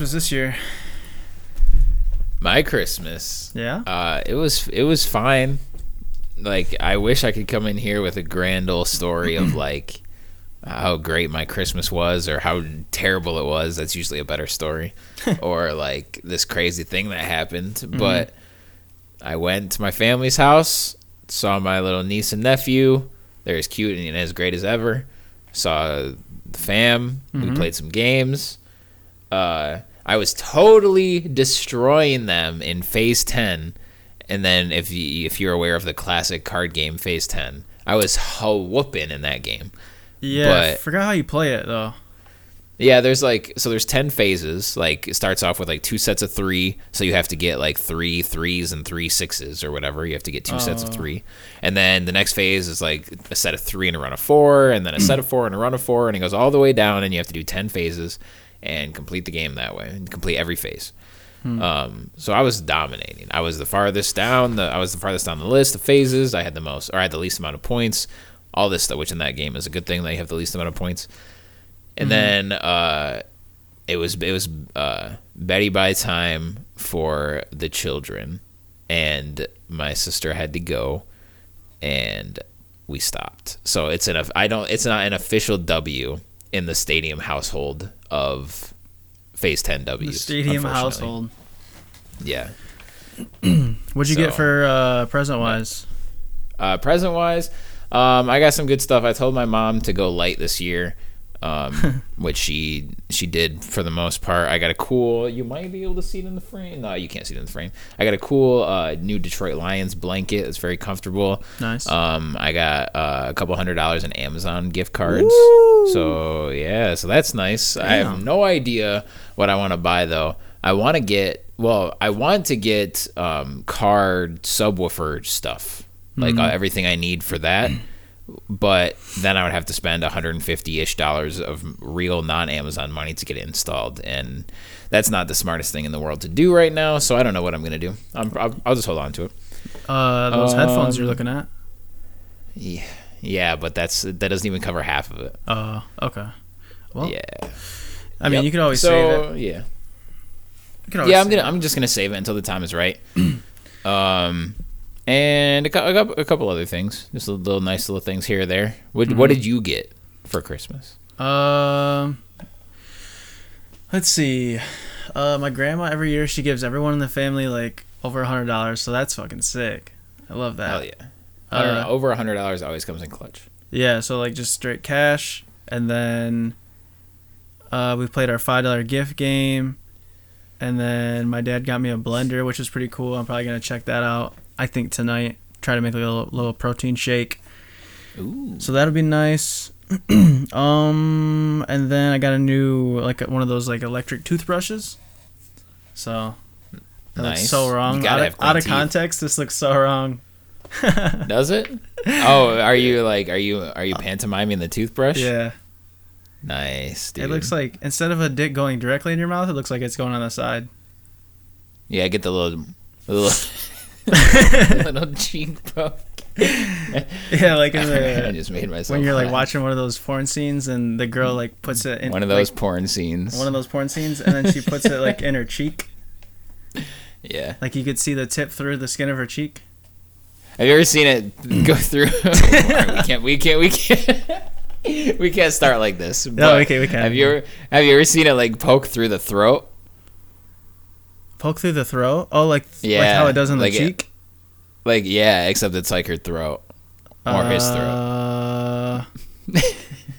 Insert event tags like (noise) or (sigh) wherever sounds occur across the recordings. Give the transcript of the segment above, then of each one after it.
was Christmas this year? My Christmas. Yeah. Uh, it was it was fine. Like I wish I could come in here with a grand old story of (clears throat) like how great my Christmas was or how terrible it was. That's usually a better story. (laughs) or like this crazy thing that happened. But I went to my family's house, saw my little niece and nephew. They're as cute and as great as ever. Saw the fam. We played some games. Uh, I was totally destroying them in Phase Ten, and then if you if you're aware of the classic card game Phase Ten, I was ho whooping in that game. Yeah. I forgot how you play it though. Yeah, there's like so there's ten phases. Like it starts off with like two sets of three, so you have to get like three threes and three sixes or whatever. You have to get two sets of Oh. three, and then the next phase is like a set of three and a run of four, and then a (clears throat) set of four and a run of four, and it goes all the way down, and you have to do ten phases and complete the game that way, and complete every phase. Um, so I was dominating. I was the farthest down. The I was the farthest down the list of phases. I had the most, or I had the least amount of points. All this stuff, which in that game is a good thing. That you have the least amount of points. And then uh, it was it was uh, Betty by time for the children, and my sister had to go, and we stopped. So it's an I don't it's not an official W in the stadium household of Phase Ten The Ws. stadium household. Yeah. (clears throat) What'd you get for uh, present wise? Uh, present wise, um, I got some good stuff. I told my mom to go light this year, um, (laughs) which she she did for the most part. I got a cool. You might be able to see it in the frame. No, you can't see it in the frame. I got a cool uh, new Detroit Lions blanket. It's very comfortable. Nice. Um, I got uh, a couple hundred dollars in Amazon gift cards. Woo! So yeah, so that's nice. I have no idea what I want to buy though. I want to get well. I want to get um, card subwoofer stuff, like Mm-hmm. uh, everything I need for that. But then I would have to spend 150 ish dollars of real non Amazon money to get it installed, and that's not the smartest thing in the world to do right now. So I don't know what I'm gonna do. I'm, I'll, I'll just hold on to it. Uh, those headphones you're um, looking at. Yeah, yeah, but that's that doesn't even cover half of it. Uh, okay. Well, yeah. I mean, you can always so, save it. Yeah. Yeah, I'm gonna. I'm just gonna save it until the time is right. (clears throat) um, and a, a couple, a couple other things, just a little nice little things here or there. What What did you get for Christmas? Um, let's see. Uh, my grandma every year she gives everyone in the family like over a hundred dollars, so that's fucking sick. I love that. Hell yeah! I don't Uh, know. Over a hundred dollars always comes in clutch. Yeah, so like just straight cash, and then uh, we played our five dollar gift game, and then my dad got me a blender, which is pretty cool. I'm probably gonna check that out. I think tonight, try to make a little, little protein shake. Ooh. So that'll be nice. (clears throat) um, and then I got a new like one of those like electric toothbrushes. So that looks so wrong. Out of, out of context, this looks so wrong. (laughs) Does it? Oh, are you like? Are you are you pantomiming the toothbrush? Yeah. Nice, dude. It looks like instead of a dick going directly in your mouth, it looks like it's going on the side. Yeah, I get the little, the little, (laughs) (laughs) little cheek poke. (laughs) Yeah, like in (laughs) I just made myself. when you're like laugh. watching one of those porn scenes and the girl like puts it in one of like, those porn scenes. one of those porn scenes and then she puts it like in her cheek, yeah. like you could see the tip through the skin of her cheek. Have you ever seen it go through? we can't. We can't. We can't. We can't start like this. No, okay, we can. Have you ever Have you ever seen it like poke through the throat? Poke through the throat. Oh, like like Yeah, how it does in the like it- cheek. Like yeah, except it's like her throat or his throat. Uh, (laughs)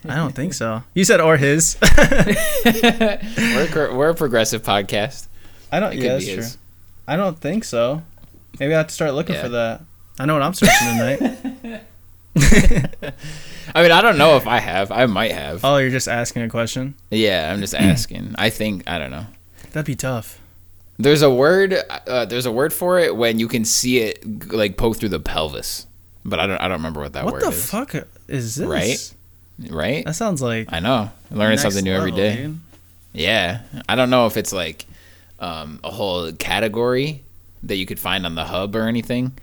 I don't think so. You said or his. (laughs) we're a we're a progressive podcast. I don't. It Yeah, that's true. his. I don't think so. Maybe I have to start looking Yeah. for that. I know what I'm searching tonight. (laughs) I mean, I don't know if I have. I might have. oh, you're just asking a question. Yeah, I'm just (clears throat) asking. I think I don't know. That'd be tough. There's a word. Uh, there's a word for it when you can see it like poke through the pelvis, but I don't. I don't remember what that what word What the is. fuck is this? Right? Right? That sounds like I know. Learning something new every level, day. dude. Yeah. I don't know if it's like um, a whole category that you could find on the hub or anything,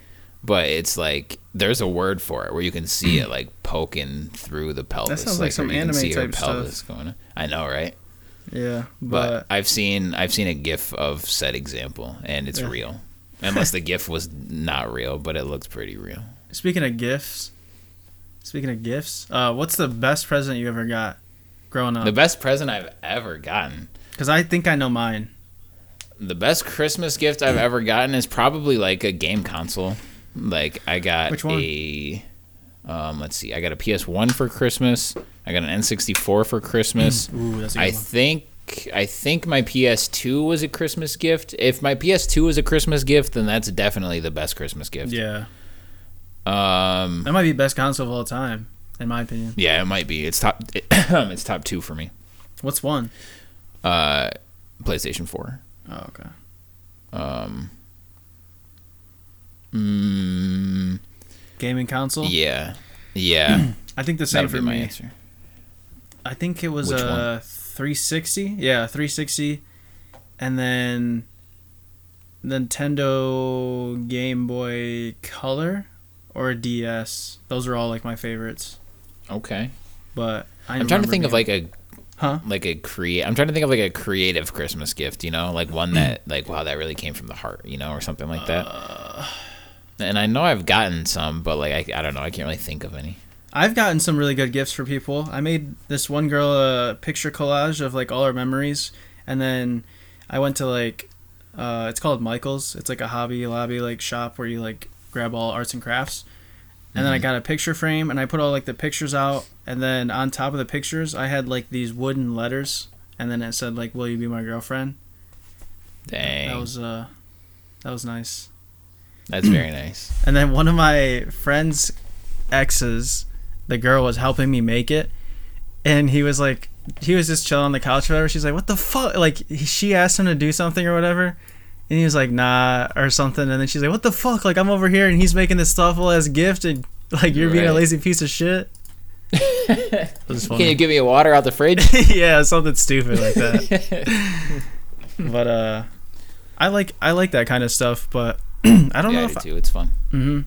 but it's like there's a word for it where you can see it like poking through the pelvis. That sounds like some you can anime type stuff. Going on. I know, right? Yeah, But, but, I've seen I've seen a GIF of said example, and it's Yeah. real. Unless the GIF was not real, but it looks pretty real. speaking of gifts, speaking of gifts, uh, what's the best present you ever got growing up? The best present I've ever gotten. Because I think I know mine. The best Christmas gift I've ever gotten is probably like a game console. Like I got Which one? a um, let's see, I got a PS1 for Christmas. I got an N64 for Christmas. Ooh, that's a good I one. think I think my PS2 was a Christmas gift. If my PS2 was a Christmas gift, then that's definitely the best Christmas gift. Yeah, Um, that might be the best console of all time, in my opinion. yeah, it might be. It's top. (coughs) it's top two for me. What's one? Uh, PlayStation 4. Oh, okay. Um. Mm, Gaming console. yeah. Yeah. (clears throat) I think the same for my me. answer. I think it was Which a 360. Yeah, 360, and then Nintendo Game Boy Color or DS. Those are all like my favorites. Okay. But I I'm trying to think of like a huh? like a create. I'm trying to think of like a creative Christmas gift. You know, like one that like wow that really came from the heart. You know, or something like that. Uh, and I know I've gotten some, but like I, I don't know. I can't really think of any. I've gotten some really good gifts for people. I made this one girl a picture collage of like all our memories, and then I went to like uh, it's called Michael's. It's like a Hobby Lobby like shop where you like grab all arts and crafts. And then I Mhm. got a picture frame, and I put all like the pictures out, and then on top of the pictures, I had like these wooden letters, and then it said like, "Will you be my girlfriend?" Dang, That was uh, that was nice. That's very nice. And then one of my friends' exes, the girl was helping me make it, and he was like, he was just chilling on the couch or whatever. She's like, "What the fuck?" Like she asked him to do something or whatever, and he was like, "Nah" or something. And then she's like, "What the fuck?" Like I'm over here and he's making this thoughtful ass gift, and like you're being a lazy piece of shit. (laughs) Can you give me a water out the fridge? (laughs) yeah, something stupid like that. (laughs) but uh, I like I like that kind of stuff, but (clears throat) I don't yeah, know I if do too. It's fun. Mm-hmm.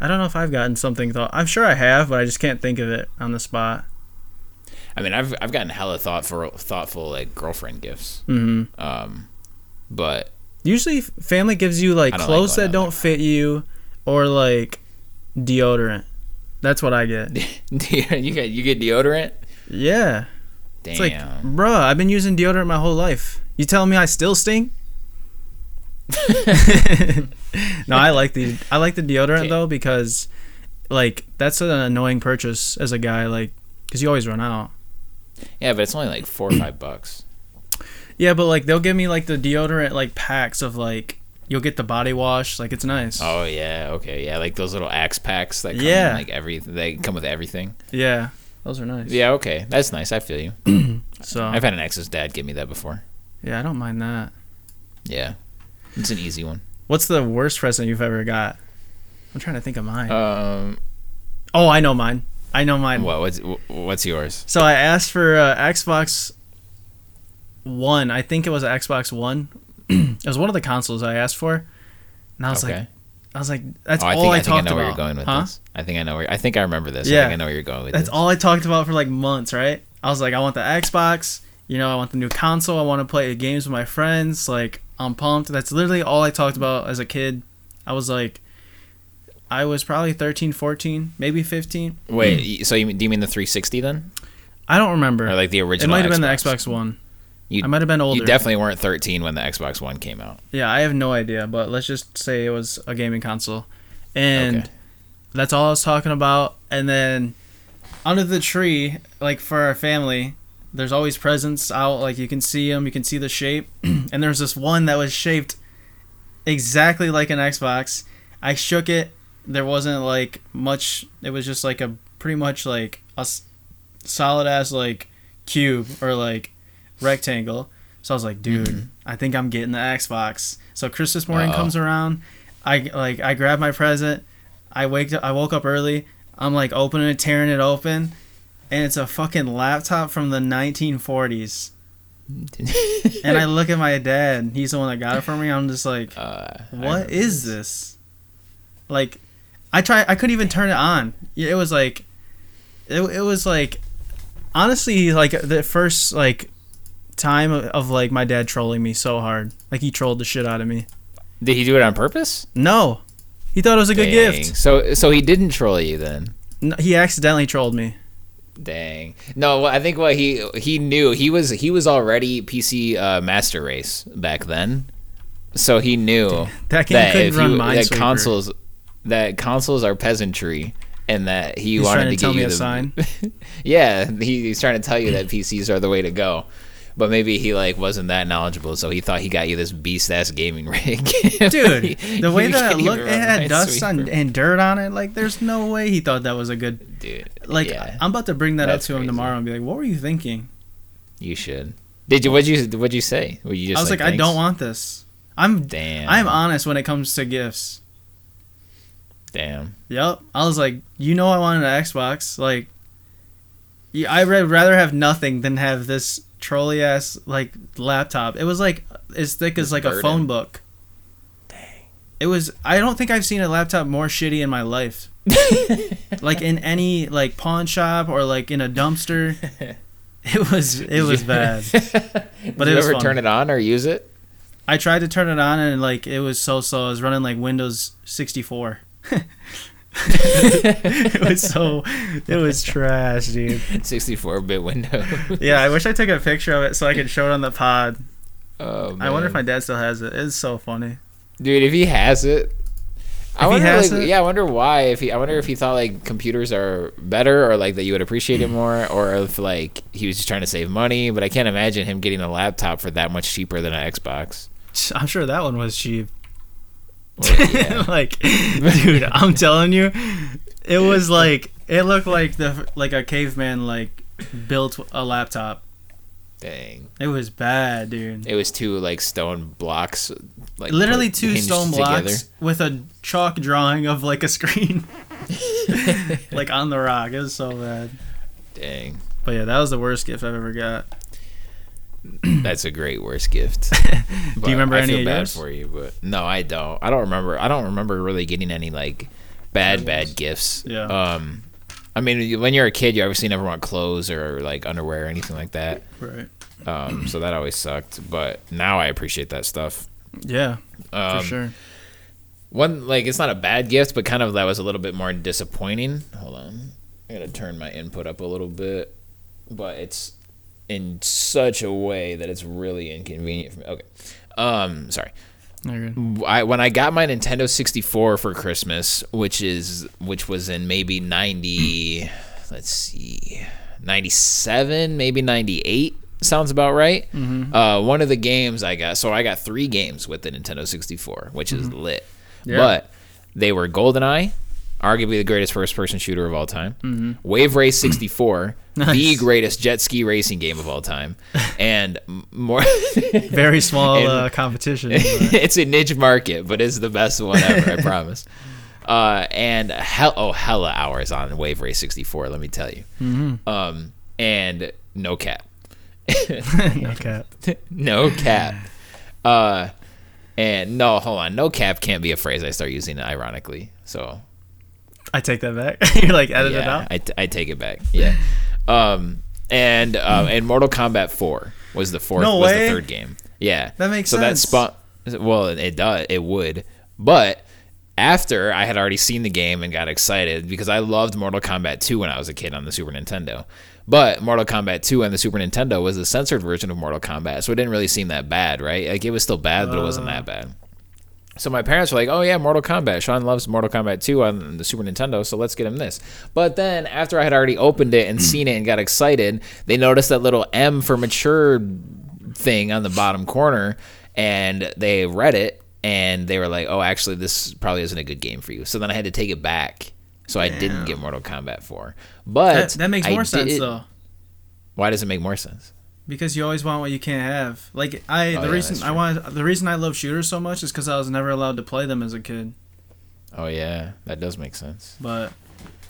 I don't know if I've gotten something thought. I'm sure I have, but I just can't think of it on the spot. I mean, I've I've gotten hella thoughtful thoughtful like girlfriend gifts. Mm-hmm. Um, but Usually, family gives you like I don't like clothes that don't fit you, or like deodorant. That's what I get. (laughs) you get you get deodorant. Yeah, Damn. it's like, bruh, I've been using deodorant my whole life. You telling me I still stink? (laughs) no, I like the I like the deodorant Okay. though because, like, that's an annoying purchase as a guy, like, because you always run out. yeah, but it's only like four or five (clears throat) bucks. Yeah, but like they'll give me like the deodorant like packs of like you'll get the body wash, like it's nice. Oh yeah, okay, yeah, like those little axe packs that come Yeah. in, like every they come with everything. Yeah, those are nice. Yeah, okay, that's nice. I feel you. (clears throat) So I've had an ex's dad give me that before. yeah, I don't mind that. Yeah, it's an easy one. What's the worst present you've ever got? I'm trying to think of mine. Um, oh, I know mine. I know mine. what what's what's yours? So I asked for uh, Xbox One. I think it was an Xbox One. (clears throat) it was one of the consoles I asked for, and I was okay. like, I was like, that's oh, I all think I, I, think I know about. where you're going with huh? this. I think I know where. I think I remember this. I Yeah. think I know where you're going with this. That's this. all I talked about for like months, right? I was like, I want the Xbox. You know, I want the new console. I want to play games with my friends. Like, I'm pumped. That's literally all I talked about as a kid. I was like, I was probably 13, 14, maybe 15. Wait, hmm. y- so you, do you mean the 360 then, I don't remember. or like the original. it might have been the Xbox One. You, I might have been older. you definitely weren't 13 when the Xbox One came out. yeah, I have no idea, but let's just say it was a gaming console. And Okay. that's all I was talking about. And then under the tree, like for our family, there's always presents out. Like you can see them, you can see the shape. (clears throat) and there's this one that was shaped exactly like an Xbox. I shook it. There wasn't like much. It was just like a pretty much like a s- solid ass like cube or like rectangle. So I was like, dude, Mhm. I think I'm getting the Xbox. So Christmas morning Uh-oh. comes around. I like I grab my present. I wake up. I woke up early. I'm like opening it, tearing it open, and it's a fucking laptop from the 1940s. (laughs) And I look at my dad. He's the one that got it for me. I'm just like, uh, what is this? Like, I try. I couldn't even turn it on. It was like, it, it was like, honestly, like the first like time of, of like my dad trolling me so hard. Like he trolled the shit out of me. Did he do it on purpose? No, he thought it was a good gift. So so he didn't troll you then. No, he accidentally trolled me. Dang. No, I think what he he knew he was he was already PC uh, Master Race back then, so he knew That game couldn't if run you, that consoles that consoles are peasantry, and that he He's wanted to to, me you a the sign? (laughs) yeah, he, he's trying to tell you that PCs are the way to go. But maybe he like wasn't that knowledgeable, so he thought he got you this beast ass gaming (laughs) rig. Dude, (laughs) the way that it looked, it had dust on, and dirt on it. Like, there's no way he thought that was a good. Dude, Like, yeah, I'm about to bring that That's up to him crazy. tomorrow and be like, "What were you thinking?" you should. Did you? What'd you? What'd you say? Were you just I was like, "I don't want this." I'm Damn. I'm honest when it comes to gifts. Damn. Yep. I was like, you know, I wanted an Xbox. Like, I would rather have nothing than have this trolley ass like laptop. It was like as thick as like a phone book. Dang. It was. I don't think I've seen a laptop more shitty in my life. (laughs) like in any like pawn shop or like in a dumpster. (laughs) It was. It was bad. but (laughs) But Did it you was ever fun. turn it on or use it? I tried to turn it on and like it was so slow. I was running like Windows 64. (laughs) it was so. It was trash, dude. 64-bit window. (laughs) Yeah, I wish I took a picture of it so I could show it on the pod. oh, I wonder if my dad still has it. It's so funny. dude, if he has it. I If he wonder, has like, it? yeah, I wonder why. If he, I wonder if he thought like computers are better, or like that you would appreciate it mm. more, or if like he was just trying to save money. But I can't imagine him getting a laptop for that much cheaper than an Xbox. I'm sure that one was cheap. (laughs) Like, dude, I'm telling you, it was (laughs) like it looked like the like a caveman like built a laptop. Dang, It was bad, dude. it was two like stone blocks, like Literally two stone blocks together. with a chalk drawing of like a screen, (laughs) like on the rock. It was so bad. Dang, But yeah, that was the worst gift I've ever got. (clears throat) that's a great worst gift. (laughs) Do you remember I any feel of bad yours? for you, but no, I don't. I don't remember. I don't remember really getting any like bad bad gifts. Yeah. Um, I mean, when you're a kid, you obviously never want clothes or like underwear or anything like that. Right. Um, so that always sucked. But now I appreciate that stuff. Yeah, Um, for sure. One like it's not a bad gift, but kind of that was a little bit more disappointing. Hold on, I gotta turn my input up a little bit, but it's in such a way that it's really inconvenient for me. Okay, um, sorry. I when I got my Nintendo 64 for Christmas, which is which was in maybe 90 let's see 97, maybe 98 sounds about right. Uh, one of the games I got, so I got 3 games with the Nintendo 64, which is lit. Yeah. But they were GoldenEye, arguably the greatest first-person shooter of all time. Wave Race 64, (laughs) the greatest jet ski racing game of all time, (laughs) and more (laughs) Very small And- uh, competition. it's a niche market, but it's the best one ever. I promise. Uh, and hell, oh, hella hours on Wave Race 64. Let me tell you. Mm-hmm. Um, and no cap, no cap. no cap. Uh, and no, hold on, no cap can't be a phrase I start using ironically. So I take that back. (laughs) You're like edit it out. I, t- I take it back. Yeah. (laughs) Um, and uh, and Mortal Kombat 4 was the fourth No was way. the third game. Yeah. That makes so sense. that spot well, it does it would. But after I had already seen the game and got excited because I loved Mortal Kombat 2 when I was a kid on the Super Nintendo. But Mortal Kombat 2 on the Super Nintendo was the censored version of Mortal Kombat, so it didn't really seem that bad, right? Like it was still bad, but it wasn't that bad. So my parents were like, "Oh yeah, Mortal Kombat. Sean loves Mortal Kombat 2 on the Super Nintendo, so let's get him this." But then after I had already opened it and seen it and got excited, they noticed that little M for mature thing on the bottom corner and they read it and they were like, "Oh, actually this probably isn't a good game for you." So then I had to take it back. So I didn't get Mortal Kombat 4. But That, that makes more sense though, Why does it make more sense? Because you always want what you can't have. Like I, Oh, the yeah, reason I want, the reason I love shooters so much is because I was never allowed to play them as a kid. Oh yeah, that does make sense. But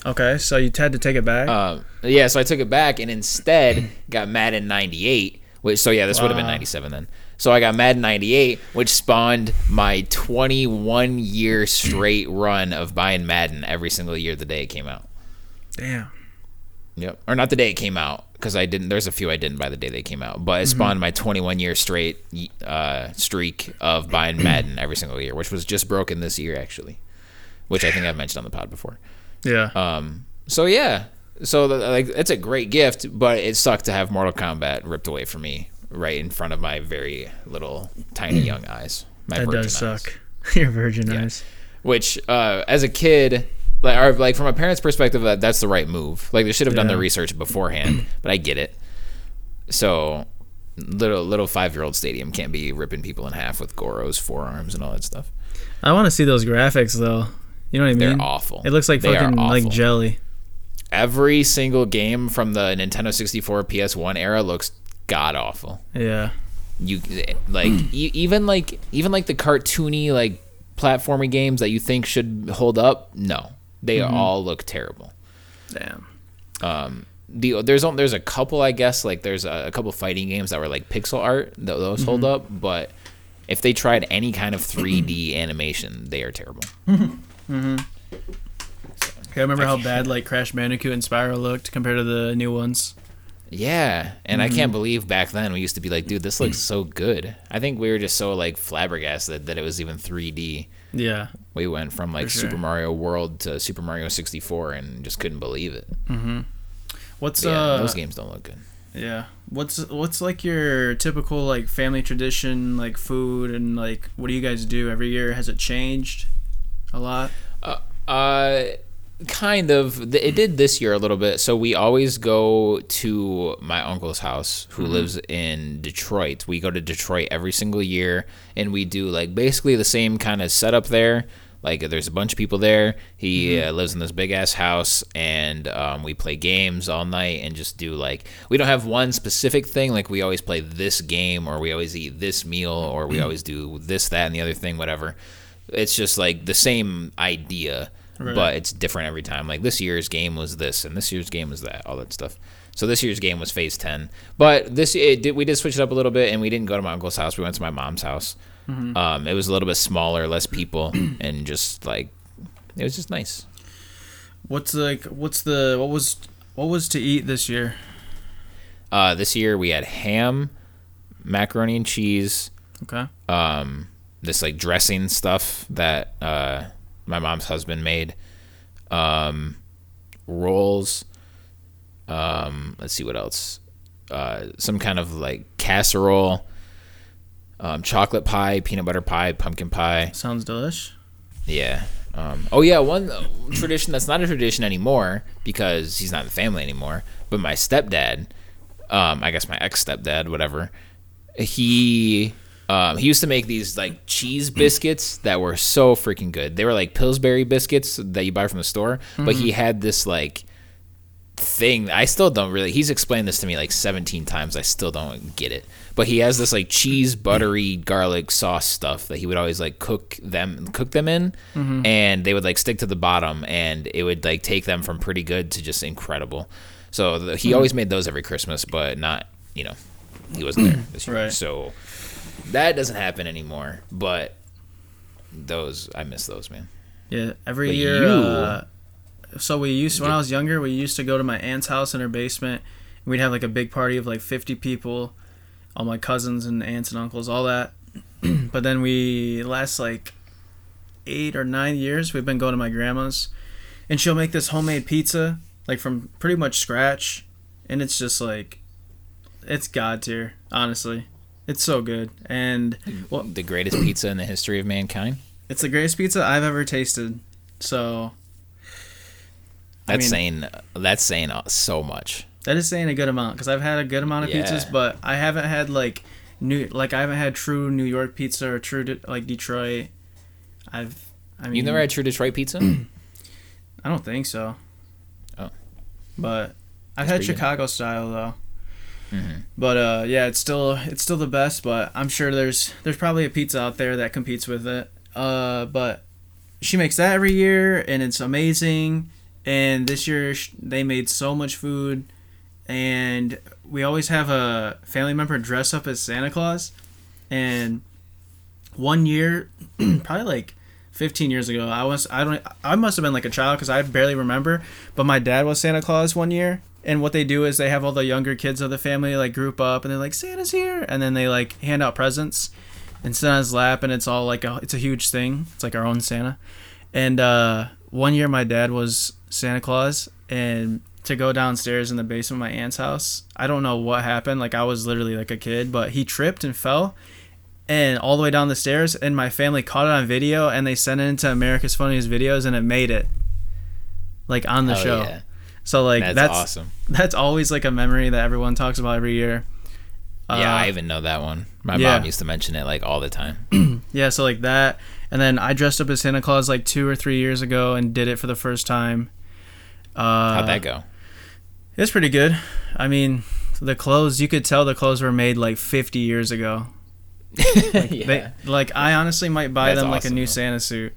okay, so you had to take it back. Um, yeah, so I took it back and instead got Madden 98, which so yeah, this would have been 97 then. So I got Madden 98, which spawned my 21 year straight run of buying Madden every single year the day it came out. Damn. Yep. Or not the day it came out. Because I didn't. There's a few I didn't buy the day they came out, but it spawned my 21 year straight uh, streak of buying (clears throat) Madden every single year, which was just broken this year actually, which I think I've mentioned on the pod before. Yeah. Um, so yeah, so the, like it's a great gift, but it sucked to have Mortal Kombat ripped away from me right in front of my very little tiny young eyes. My that does eyes. suck. (laughs) Your virgin Yeah. eyes. Which, uh, as a kid, like, or, like from a parent's perspective, that that's the right move. Like they should have done the research beforehand, (clears throat) but I get it. So, little little five year old stadium can't be ripping people in half with Goro's forearms and all that stuff. I want to see those graphics though. You know what I mean? They're awful. It looks like They fucking like jelly. Every single game from the Nintendo 64 PS1 era looks god awful. Yeah. you like (clears throat) e- even like even like the cartoony like platforming games that you think should hold up no they mm-hmm. all look terrible. Damn. um the there's there's a couple i guess like there's a, a couple fighting games that were like pixel art th- those hold mm-hmm. up but if they tried any kind of 3d (clears throat) animation they are terrible. (laughs) Mm-hmm. Okay, I remember how bad like Crash Bandicoot and Spyro looked compared to the new ones. yeah and i can't believe back then we used to be like dude this looks so good. I think we were just so like flabbergasted that it was even 3d Yeah. we went from like sure. Super Mario World to Super Mario 64 and just couldn't believe it. What's But yeah, uh those games don't look good. yeah. What's what's like your typical like family tradition like food and like what do you guys do every year? Has it changed a lot? Uh, kind of. It did this year a little bit. So we always go to my uncle's house, who lives in Detroit. We go to Detroit every single year, and we do like basically the same kind of setup there. Like there's a bunch of people there. He uh, lives in this big ass house, and um, we play games all night and just do like we don't have one specific thing. Like we always play this game, or we always eat this meal, or we always do this, that, and the other thing, whatever. It's just like the same idea, Right. but it's different every time. Like this year's game was this, and this year's game was that, all that stuff. So this year's game was Phase Ten, but this it did, we did switch it up a little bit, and we didn't go to my uncle's house. We went to my mom's house. Um, it was a little bit smaller, less people, (clears throat) and just like it was just nice. What's like what's the what was what was to eat this year? Uh, this year we had ham, macaroni and cheese, Okay. um, this like dressing stuff that uh, my mom's husband made, um, rolls. Um, let's see what else. Uh, some kind of like casserole, um, chocolate pie, peanut butter pie, pumpkin pie. Sounds delish. Yeah. Um, oh yeah, one uh, tradition that's not a tradition anymore because he's not in the family anymore. But my stepdad, um, I guess my ex stepdad, whatever, he um, he used to make these like cheese biscuits that were so freaking good. They were like Pillsbury biscuits that you buy from the store, but he mm-hmm. had this like thing. I still don't really. He's explained this to me like 17 times. I still don't get it. But he has this like cheese, buttery, garlic sauce stuff that he would always like cook them, cook them in, mm-hmm. and they would like stick to the bottom, and it would like take them from pretty good to just incredible. So the, he mm-hmm. always made those every Christmas, but not you know he wasn't there this year. Right. So that doesn't happen anymore. But those I miss those man. Yeah, every But year. you- Uh, so we used when I was younger, we used to go to my aunt's house in her basement. And we'd have like a big party of like 50 people, all my cousins and aunts and uncles, all that. (clears throat) but then we last like eight or nine years, we've been going to my grandma's, and she'll make this homemade pizza like from pretty much scratch, and it's just like, it's god tier, honestly. It's so good, and well, The greatest pizza in the history of mankind. it's the greatest pizza I've ever tasted. So That's mean- saying that's saying uh, so much. That is saying a good amount because I've had a good amount of Yeah. pizzas, but I haven't had like new like I haven't had true New York pizza or true de- like Detroit. I've I mean You've never had true Detroit pizza? (clears throat) I don't think so. Oh. But I've had pretty good. Chicago style though. Mhm. But uh, yeah, it's still it's still the best. But I'm sure there's there's probably a pizza out there that competes with it. Uh, but she makes that every year, and it's amazing. And this year they made so much food, and we always have a family member dress up as Santa Claus. And one year, (clears throat) probably like 15 years ago, I was I don't I must have been like a child because I barely remember. But my dad was Santa Claus one year, And what they do is they have all the younger kids of the family like group up and they're like Santa's here, and then they like hand out presents and sit on his lap, and it's all like a it's a huge thing. It's like our own Santa. And uh, one year my dad was Santa Claus, and to go downstairs in the basement of my aunt's house, I don't know what happened. Like I was literally like a kid, but he tripped and fell and all the way down the stairs and my family caught it on video and they sent it into America's Funniest Videos and it made it like on the show. yeah. So like That's, that's awesome. that's always like a memory that everyone talks about every year. yeah, Uh, I even know that one. My yeah. mom used to mention it like all the time. (clears throat) Yeah, so like that and then I dressed up as Santa Claus like 2 or 3 years ago and did it for the first time. Uh How'd that go? It's pretty good. I mean, the clothes you could tell the clothes were made like 50 years ago. (laughs) yeah. They, like I honestly might buy That's them like a new though. Santa suit.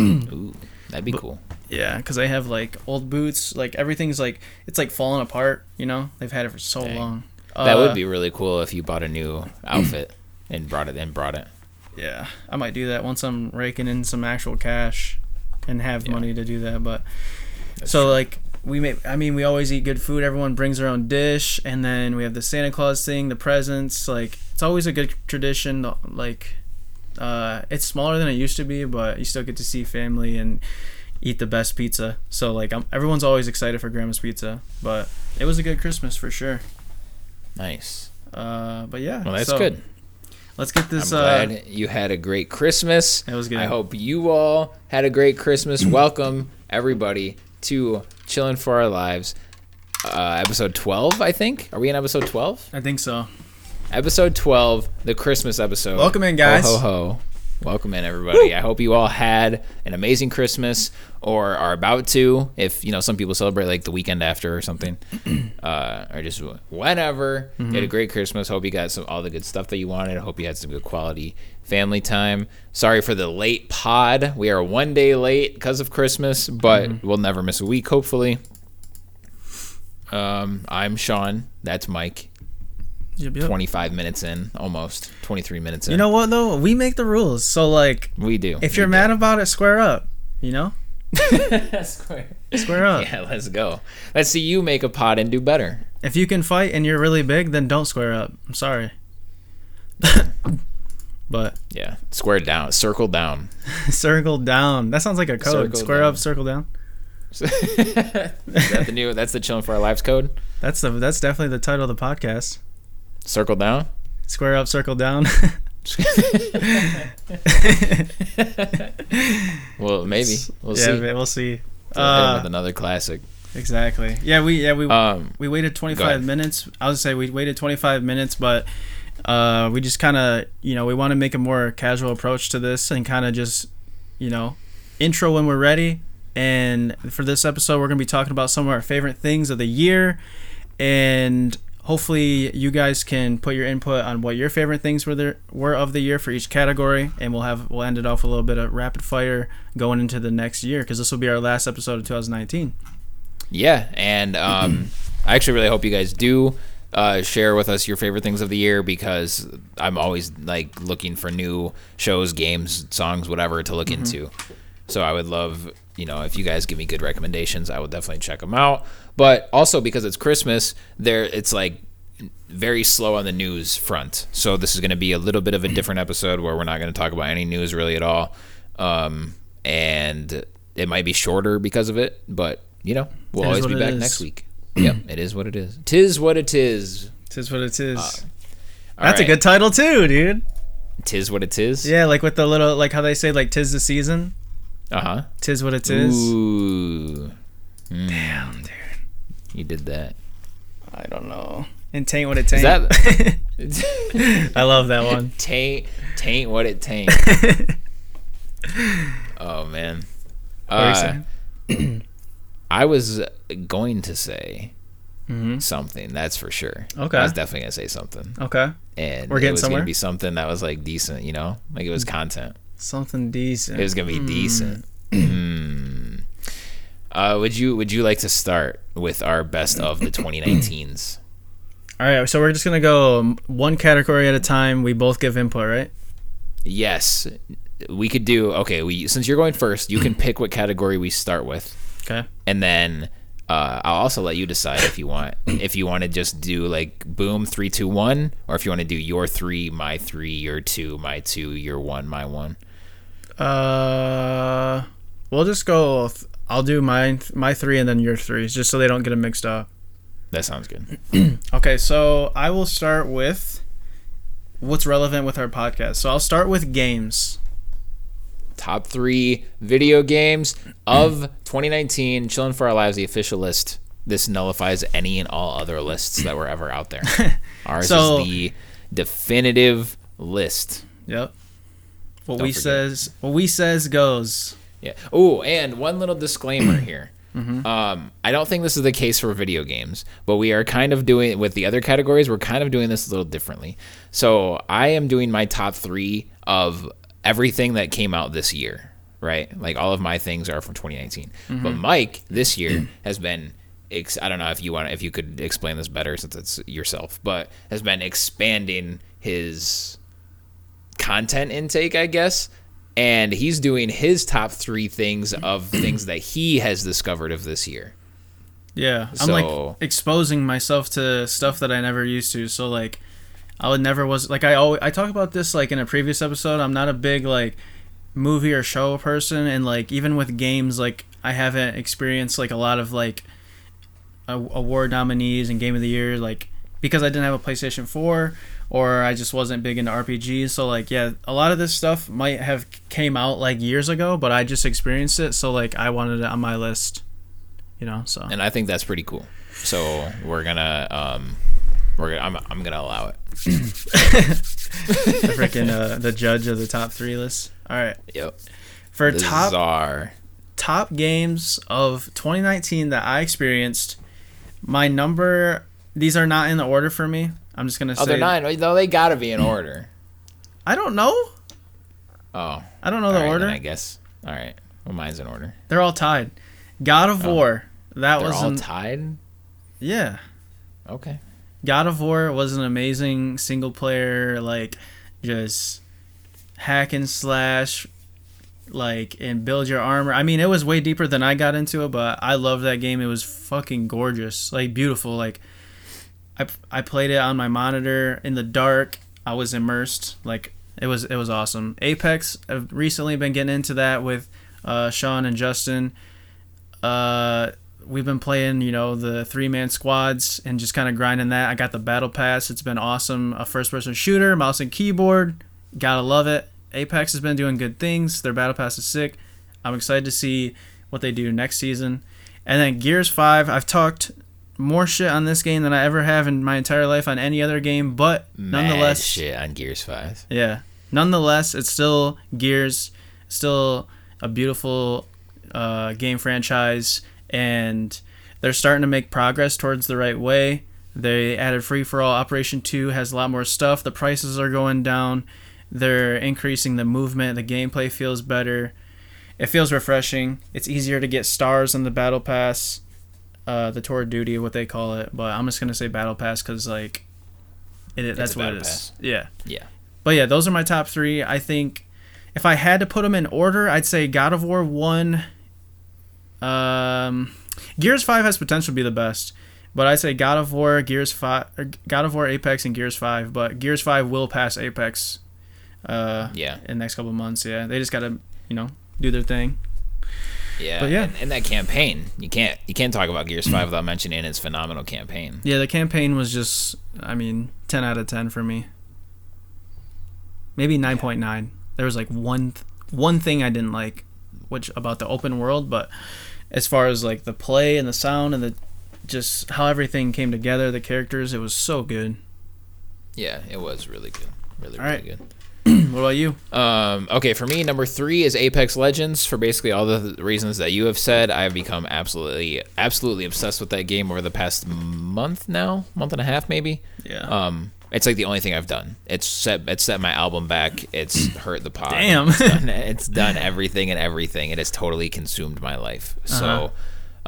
Ooh, that'd be cool. Yeah, because they have like old boots. Like everything's like it's like falling apart. You know, they've had it for so Dang. long. That Uh, would be really cool if you bought a new (clears throat) outfit and brought it and brought it. Yeah, I might do that once I'm raking in some actual cash and have Yeah. money to do that. But That's so true. like we make. I mean, we always eat good food. Everyone brings their own dish, and then we have the Santa Claus thing, the presents. Like it's always a good tradition. Like uh, it's smaller than it used to be, but you still get to see family and eat the best pizza. So like I'm, everyone's always excited for Grandma's pizza. But it was a good Christmas for sure. Nice. Uh, but yeah. Well, that's so good. Let's get this. I'm uh, glad you had a great Christmas. It was good. I hope you all had a great Christmas. (clears throat) Welcome everybody to Chilling for Our Lives, uh, episode 12. I think. Are we in episode 12? I think so. Episode 12, the Christmas episode. Welcome in, guys. Ho ho ho. Welcome in, everybody. I hope you all had an amazing Christmas or are about to. If, you know, some people celebrate like the weekend after or something, (clears throat) uh, or just whenever. Mm-hmm. had a great Christmas. Hope you got some all the good stuff that you wanted. I hope you had some good quality family time. Sorry for the late pod. We are one day late because of Christmas, but Mm-hmm. we'll never miss a week, hopefully. Um, I'm Sean. That's Mike. Yep, yep. 25 minutes in, almost 23 minutes in. You know what though? We make the rules. So like, we do. if you're mad about it, square up. You know, (laughs) Square. square up. Yeah, let's go. Let's see you make a pot and do better. If you can fight and you're really big, then don't square up. I'm sorry. (laughs) but Yeah, square down, circle down. (laughs) circle down. That sounds like a code. Circle square down. up, circle down. Is that the new? That's the chilling for our lives code. That's the that's definitely the title of the podcast. Circle down. Square up, circle down. (laughs) well, maybe we'll yeah, see. we'll see. We'll hit 'em Uh, with another classic. exactly. Yeah, we yeah we Um, we waited 25 minutes. I would say we waited 25 minutes, but uh, we just kind of, you know, we want to make a more casual approach to this and kind of just, you know, intro when we're ready. And for this episode, we're going to be talking about some of our favorite things of the year. And hopefully, you guys can put your input on what your favorite things were there were of the year for each category. And we'll have we'll end it off with a little bit of rapid fire going into the next year because this will be our last episode of 2019. Yeah, and um, I actually really hope you guys do uh, share with us your favorite things of the year because I'm always like looking for new shows, games, songs, whatever to look into. So I would love, you know, if you guys give me good recommendations, I will definitely check them out. But also because it's Christmas, there it's like very slow on the news front. So this is going to be a little bit of a different episode where we're not going to talk about any news really at all. Um, and it might be shorter because of it, but you know, we'll always be back next week. yep, it is what it is. Tis what it is. Tis what it is. All That's a good title too, dude. Tis what it is. Yeah, like with the little like how they say like tis the season. Uh huh. Tis what it is. Ooh. Mm, Damn, dude. you did that. I don't know. And taint what it taint. that (laughs) I love that one. taint? Taint what it taint. (laughs) oh man. What are you Uh? (clears throat) I was going to say hmm something. That's for sure. Okay. I was definitely gonna say something, Okay. and We're it getting was somewhere? gonna be something that was like decent. You know, like it was content. Something decent. It was gonna be Hmm. decent. Hmm. Uh, would you Would you like to start with our best of the 2019s? All right, so we're just gonna go one category at a time. We both give input, right? Yes, we could do. Okay, we since you're going first, you can (clears throat) pick what category we start with, Okay. and then Uh, I'll also let you decide if you want (coughs) if you want to just do like boom three two one or if you want to do your three my three your two my two your one my one. Uh, we'll just go. th- I'll do my my three and then your three, just so they don't get them mixed up. That sounds good. (clears throat) Okay, so I will start with what's relevant with our podcast. So I'll start with games. Top three video games of (clears throat) 2019. Chilling for Our Lives, the official list. This nullifies any and all other lists that were ever out there. (laughs) Ours So- is the definitive list. Yep. What Don't we forget. says what we says goes. Yeah. Oh, and one little disclaimer (clears throat) here. Mm-hmm. Um, I don't think this is the case for video games, but we are kind of doing with the other categories. We're kind of doing this a little differently. So I am doing my top three of everything that came out this year. Right, like all of my things are from 2019. Mm-hmm. But Mike this year has been. Ex- I don't know if you want if you could explain this better since it's yourself, but has been expanding his content intake, I guess. And he's doing his top three things of (clears throat) things that he has discovered of this year. Yeah, I'm So- like exposing myself to stuff that I never used to. So like, I would never was like I always I talk about this like in a previous episode. I'm not a big like movie or show person, and like even with games, like I haven't experienced like a lot of like award nominees and game of the year like because I didn't have a PlayStation 4 or I just wasn't big into RPGs. So like yeah, a lot of this stuff might have came out like years ago, but I just experienced it. So like I wanted it on my list. You know, so And I think that's pretty cool. So we're gonna um we're gonna I'm, I'm gonna allow it. the freaking uh, the judge of the top three list. All right, Yep. for top czar. top games of 2019 that I experienced, my number. These are not in the order for me. I'm just gonna say. Oh, they're not. No, they gotta be in (clears throat) order. I don't know. Oh, I don't know all the right, order. I guess. All right. Well, mine's in order. They're all tied. God of oh. War. That Oh. Was all an, tied. yeah. Okay. God of War was an amazing single player, like just hack and slash, like and build your armor. I mean, it was way deeper than I got into it, but I loved that game. It was fucking gorgeous, like beautiful. Like I I played it on my monitor in the dark. I was immersed. Like it was it was awesome. Apex. I've recently been getting into that with uh, Sean and Justin. Uh, we've been playing, you know, the three man squads and just kind of grinding that. I got the battle pass. It's been awesome. A first person shooter, mouse and keyboard. Gotta love it. Apex has been doing good things. Their battle pass is sick. I'm excited to see what they do next season. And then Gears 5, I've talked more shit on this game than I ever have in my entire life on any other game, but Mad nonetheless, shit on Gears Five. yeah. Nonetheless, it's still Gears, still a beautiful uh, game franchise, and they're starting to make progress towards the right way. They added free for all. Operation 2 has a lot more stuff. The prices are going down. They're increasing the movement. The gameplay feels better. It feels refreshing. It's easier to get stars on the Battle Pass, uh, the Tour of Duty, what they call it. But I'm just going to say Battle Pass because, like, it, that's a what it Battle is. Pass. Yeah. Yeah. But yeah, those are my top three. I think if I had to put them in order, I'd say God of War one. Um, Gears five has potential to be the best, but I'd say God of War, Gears five, God of War, Apex, and Gears five. But Gears five will pass Apex. Uh, Yeah. in the next couple months. Yeah, they just gotta you know do their thing. Yeah. But yeah. And, and that campaign, you can't you can't talk about Gears Five without mentioning its phenomenal campaign. Yeah, the campaign was just, I mean, ten out of ten for me. Maybe nine point nine. There was like one th- one thing I didn't like, which about the open world, but as far as like the play and the sound and the just how everything came together, the characters, it was so good. Yeah, it was really good. Really, All really right. good. (clears throat) What about you? Um, okay, for me, number three is Apex Legends. For basically all the reasons that you have said, I've become absolutely, absolutely obsessed with that game over the past month now, month and a half maybe. Yeah. Um, it's like the only thing I've done. It's set, it's set my album back. It's (clears throat) hurt the pod. Damn. It's done, it's (laughs) done everything and everything. It has totally consumed my life. So, Uh-huh.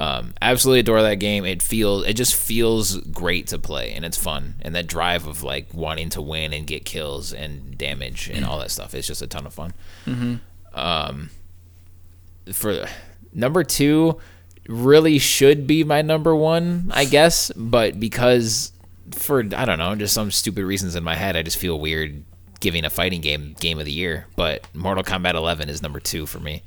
Um, absolutely adore that game. It feels, it just feels great to play, and it's fun. And that drive of like wanting to win and get kills and damage and all that stuff is just a ton of fun. Um, for number two, really should be my number one, I guess, but because for I don't know, just some stupid reasons in my head, I just feel weird giving a fighting game game of the year. But Mortal Kombat 11 is number two for me.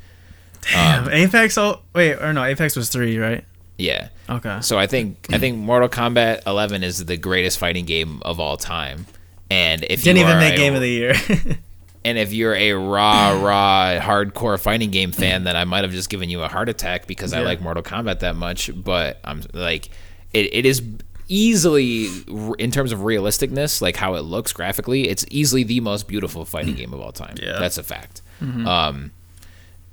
Damn, um, Apex. Oh, wait, or no, Apex was three, right? Yeah. Okay. So I think I think Mortal Kombat 11 is the greatest fighting game of all time. And if you Didn't even make a- game of the year. (laughs) and if you're a raw, raw, hardcore fighting game fan, then I might have just given you a heart attack because I like Mortal Kombat that much. But I'm like, it, it is easily, in terms of realisticness, like how it looks graphically, it's easily the most beautiful fighting mm. game of all time. Yeah. That's a fact. Mm-hmm. Um,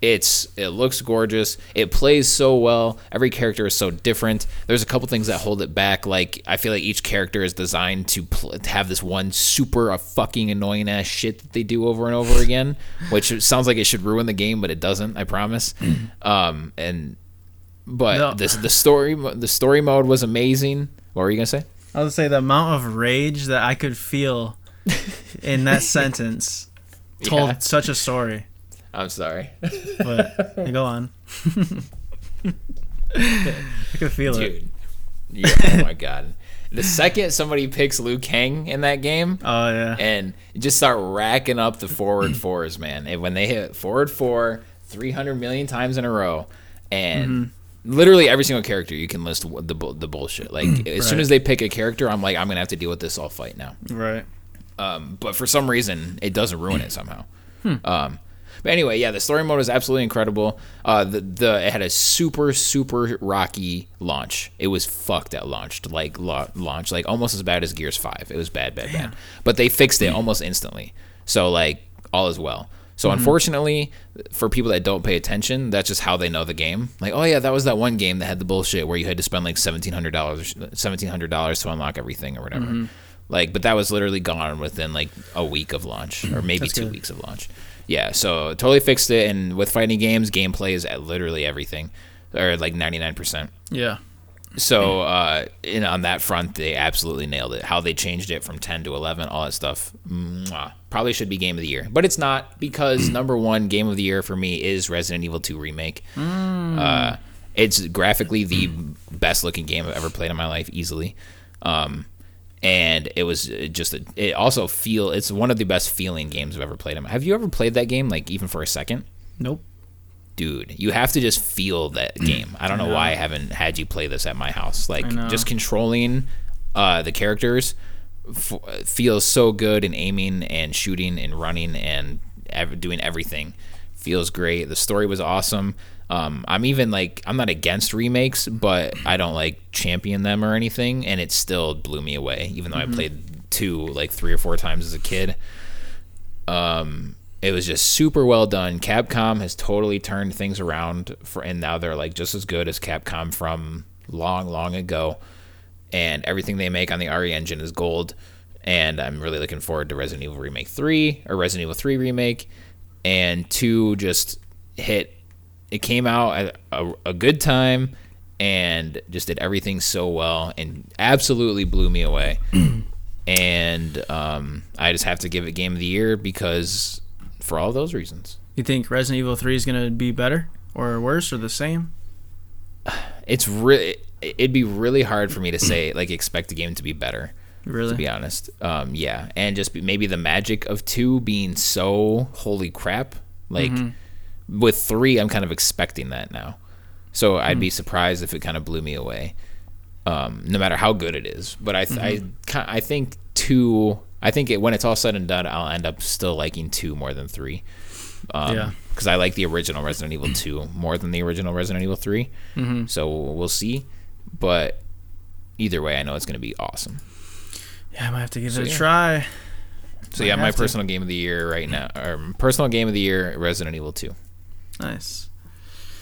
it's it looks gorgeous. It plays so well. Every character is so different. There's a couple things that hold it back. Like I feel like each character is designed to, pl- to have this one super uh, fucking annoying ass shit that they do over and over again, (laughs) which sounds like it should ruin the game, but it doesn't. I promise. (clears throat) um, and but No. this the story the story mode was amazing. What were you gonna say? I would say the amount of rage that I could feel (laughs) in that sentence told Yeah. such a story. I'm sorry, But go on. I can feel it. dude. Yeah, oh my god. The second somebody picks Liu Kang in that game, Oh yeah. and just start racking up the forward fours, man. And when they hit forward four 300 million times in a row, and Mm-hmm. literally every single character you can list the the bullshit. Like (clears throat) as soon as they pick a character, I'm like, I'm gonna have to deal with this all fight now. Right. Um, but for some reason, it doesn't ruin it somehow. Hmm. Um, but anyway, yeah, the story mode is absolutely incredible. Uh, the the it had a super super rocky launch. It was fucked at launch, like la- launch, like almost as bad as Gears Five. It was bad, bad, bad. But they fixed it almost instantly. So like all is well. So Mm-hmm. unfortunately, for people that don't pay attention, that's just how they know the game. Like, oh yeah, that was that one game that had the bullshit where you had to spend like seventeen hundred dollars, seventeen hundred dollars to unlock everything or whatever. Mm-hmm. Like, but that was literally gone within like a week of launch, or maybe That's two good. weeks of launch. Yeah, so totally fixed it. And with fighting games, gameplay is at literally everything, or like ninety nine percent. Yeah. So uh, in, on that front, they absolutely nailed it. How they changed it from 10 to 11, all that stuff. Mwah. Probably should be game of the year, but it's not because (clears throat) number one game of the year for me is Resident Evil 2 remake. Uh, it's graphically the best looking game I've ever played in my life, easily. Um, and it was uh, just a, it also feel it's one of the best feeling games I've ever played. in Have you ever played that game like even for a second? Nope. dude, you have to just feel that game. I don't know why I haven't had you play this at my house. Like just controlling uh, the characters f- feels so good, and aiming and shooting and running and ev- doing everything feels great. The story was awesome. Um, I'm even like I'm not against remakes, but I don't like champion them or anything, and it still blew me away. Even though I played two like three or four times as a kid um, it was just super well done. Capcom has totally turned things around for, and now they're like just as good as Capcom from long, long ago. And everything they make on the RE engine is gold. And I'm really looking forward to Resident Evil Remake 3 or Resident Evil 3 Remake. And 2 just hit, it came out at a, a good time and just did everything so well and absolutely blew me away (clears throat) and um, I just have to give it Game of the Year because for all those reasons. You think Resident Evil 3 is going to be better or worse or the same? (sighs) It's really it'd be really hard for me to say like expect the game to be better. Really? To be honest, um, yeah, and just be, maybe the magic of two being so holy crap. Like with three, I'm kind of expecting that now, so I'd be surprised if it kind of blew me away. Um, no matter how good it is, but I th- I ki- I think two. I think it, when it's all said and done, I'll end up still liking two more than three. Um, Yeah. Because I like the original Resident Evil 2 more than the original Resident Evil 3. Mm-hmm. So we'll see. But either way, I know it's going to be awesome. Yeah, I might have to give So, it a yeah. try. So Might yeah, my to. personal game of the year right now, or personal game of the year, Resident Evil 2. Nice.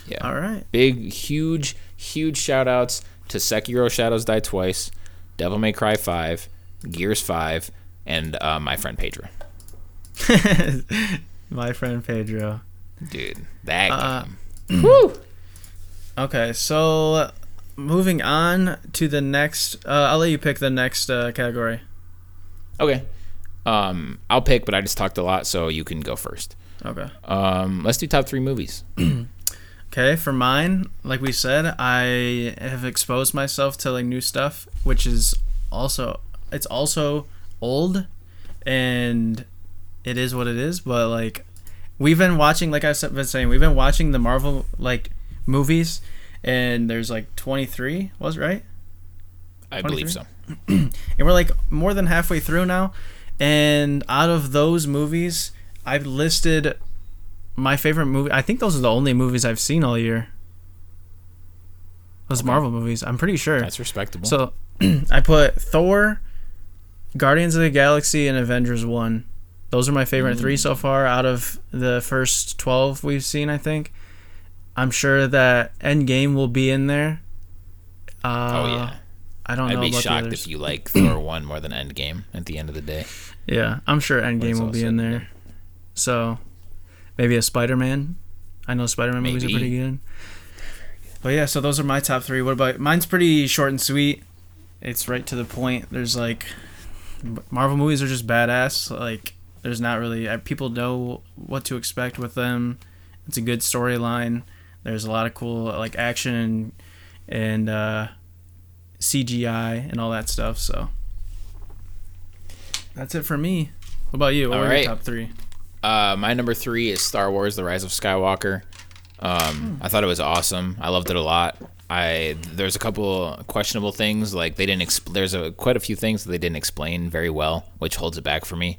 Yeah. All right. Big, huge, huge shout outs to Sekiro Shadows Die Twice, Devil May Cry 5, Gears 5, and uh, my friend Pedro. (laughs) My friend Pedro. Dude, that Uh, game. (clears throat) Woo! Okay, so moving on to the next. Uh, I'll let you pick the next uh, category. Okay. Um, I'll pick, but I just talked a lot, so you can go first. Okay. Um, let's do top three movies. (clears throat) Okay, for mine, like we said, I have exposed myself to like new stuff, which is also it's also old and it is what it is, but like we've been watching like I've been saying, we've been watching the Marvel like movies and there's like 23, was right? I believe so. (clears throat) and we're like more than halfway through now. And out of those movies, I've listed my favorite movie. I think those are the only movies I've seen all year. Those Okay. Marvel movies. I'm pretty sure. That's respectable. So (clears throat) I put Thor, Guardians of the Galaxy, and Avengers 1. Those are my favorite three so far out of the first 12 we've seen, I think. I'm sure that Endgame will be in there. Uh, oh yeah. I don't I'd know be about the shocked if you like Thor one more than Endgame at the end of the day. Yeah, I'm sure Endgame will be in there. So maybe a Spider Man. I know Spider Man movies are pretty good. But yeah, so those are my top three. What about mine's pretty short and sweet. It's right to the point. There's like Marvel movies are just badass. Like there's not really people know what to expect with them. It's a good storyline. There's a lot of cool like action and and uh, CGI and all that stuff. So that's it for me. What about you? What All were right. your top three? Uh, my number three is Star Wars: The Rise of Skywalker. Um. I thought it was awesome. I loved it a lot. I there's a couple questionable things like they didn't. Exp- there's a quite a few things that they didn't explain very well, which holds it back for me.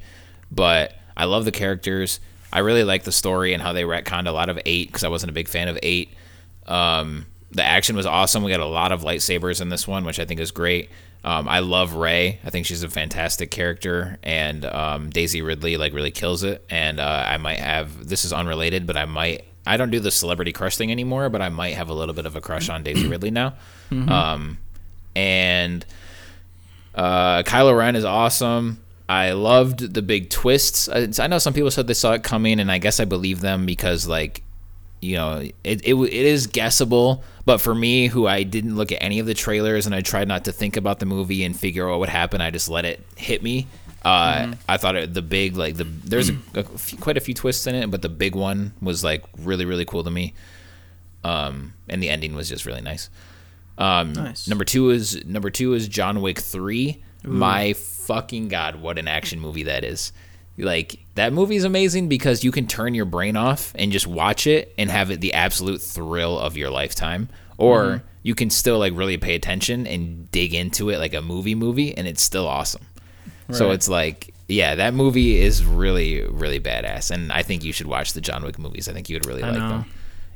But I love the characters. I really like the story and how they retconned a lot of eight because I wasn't a big fan of eight. Um, the action was awesome. We got a lot of lightsabers in this one, which I think is great. Um, I love Rey. I think she's a fantastic character, and um, Daisy Ridley like really kills it. And uh, I might have this is unrelated, but I might I don't do the celebrity crush thing anymore, but I might have a little bit of a crush on Daisy Ridley now. Um, and uh, Kylo Ren is awesome. I loved the big twists. I, I know some people said they saw it coming, and I guess I believe them because, like, you know, it, it, it is guessable. But for me, who I didn't look at any of the trailers and I tried not to think about the movie and figure out what would happen, I just let it hit me. Uh, I thought it, the big, like, the there's a, a few, quite a few twists in it, but the big one was, like, really, really cool to me. Um, and the ending was just really nice. Um, Nice. Number two is number two is John Wick three. My fucking god, what an action movie that is! Like that movie is amazing because you can turn your brain off and just watch it and have it the absolute thrill of your lifetime, or mm-hmm. you can still like really pay attention and dig into it like a movie movie, and it's still awesome. So it's like, yeah, that movie is really really badass, and I think you should watch the John Wick movies. I think you would really I like know. them,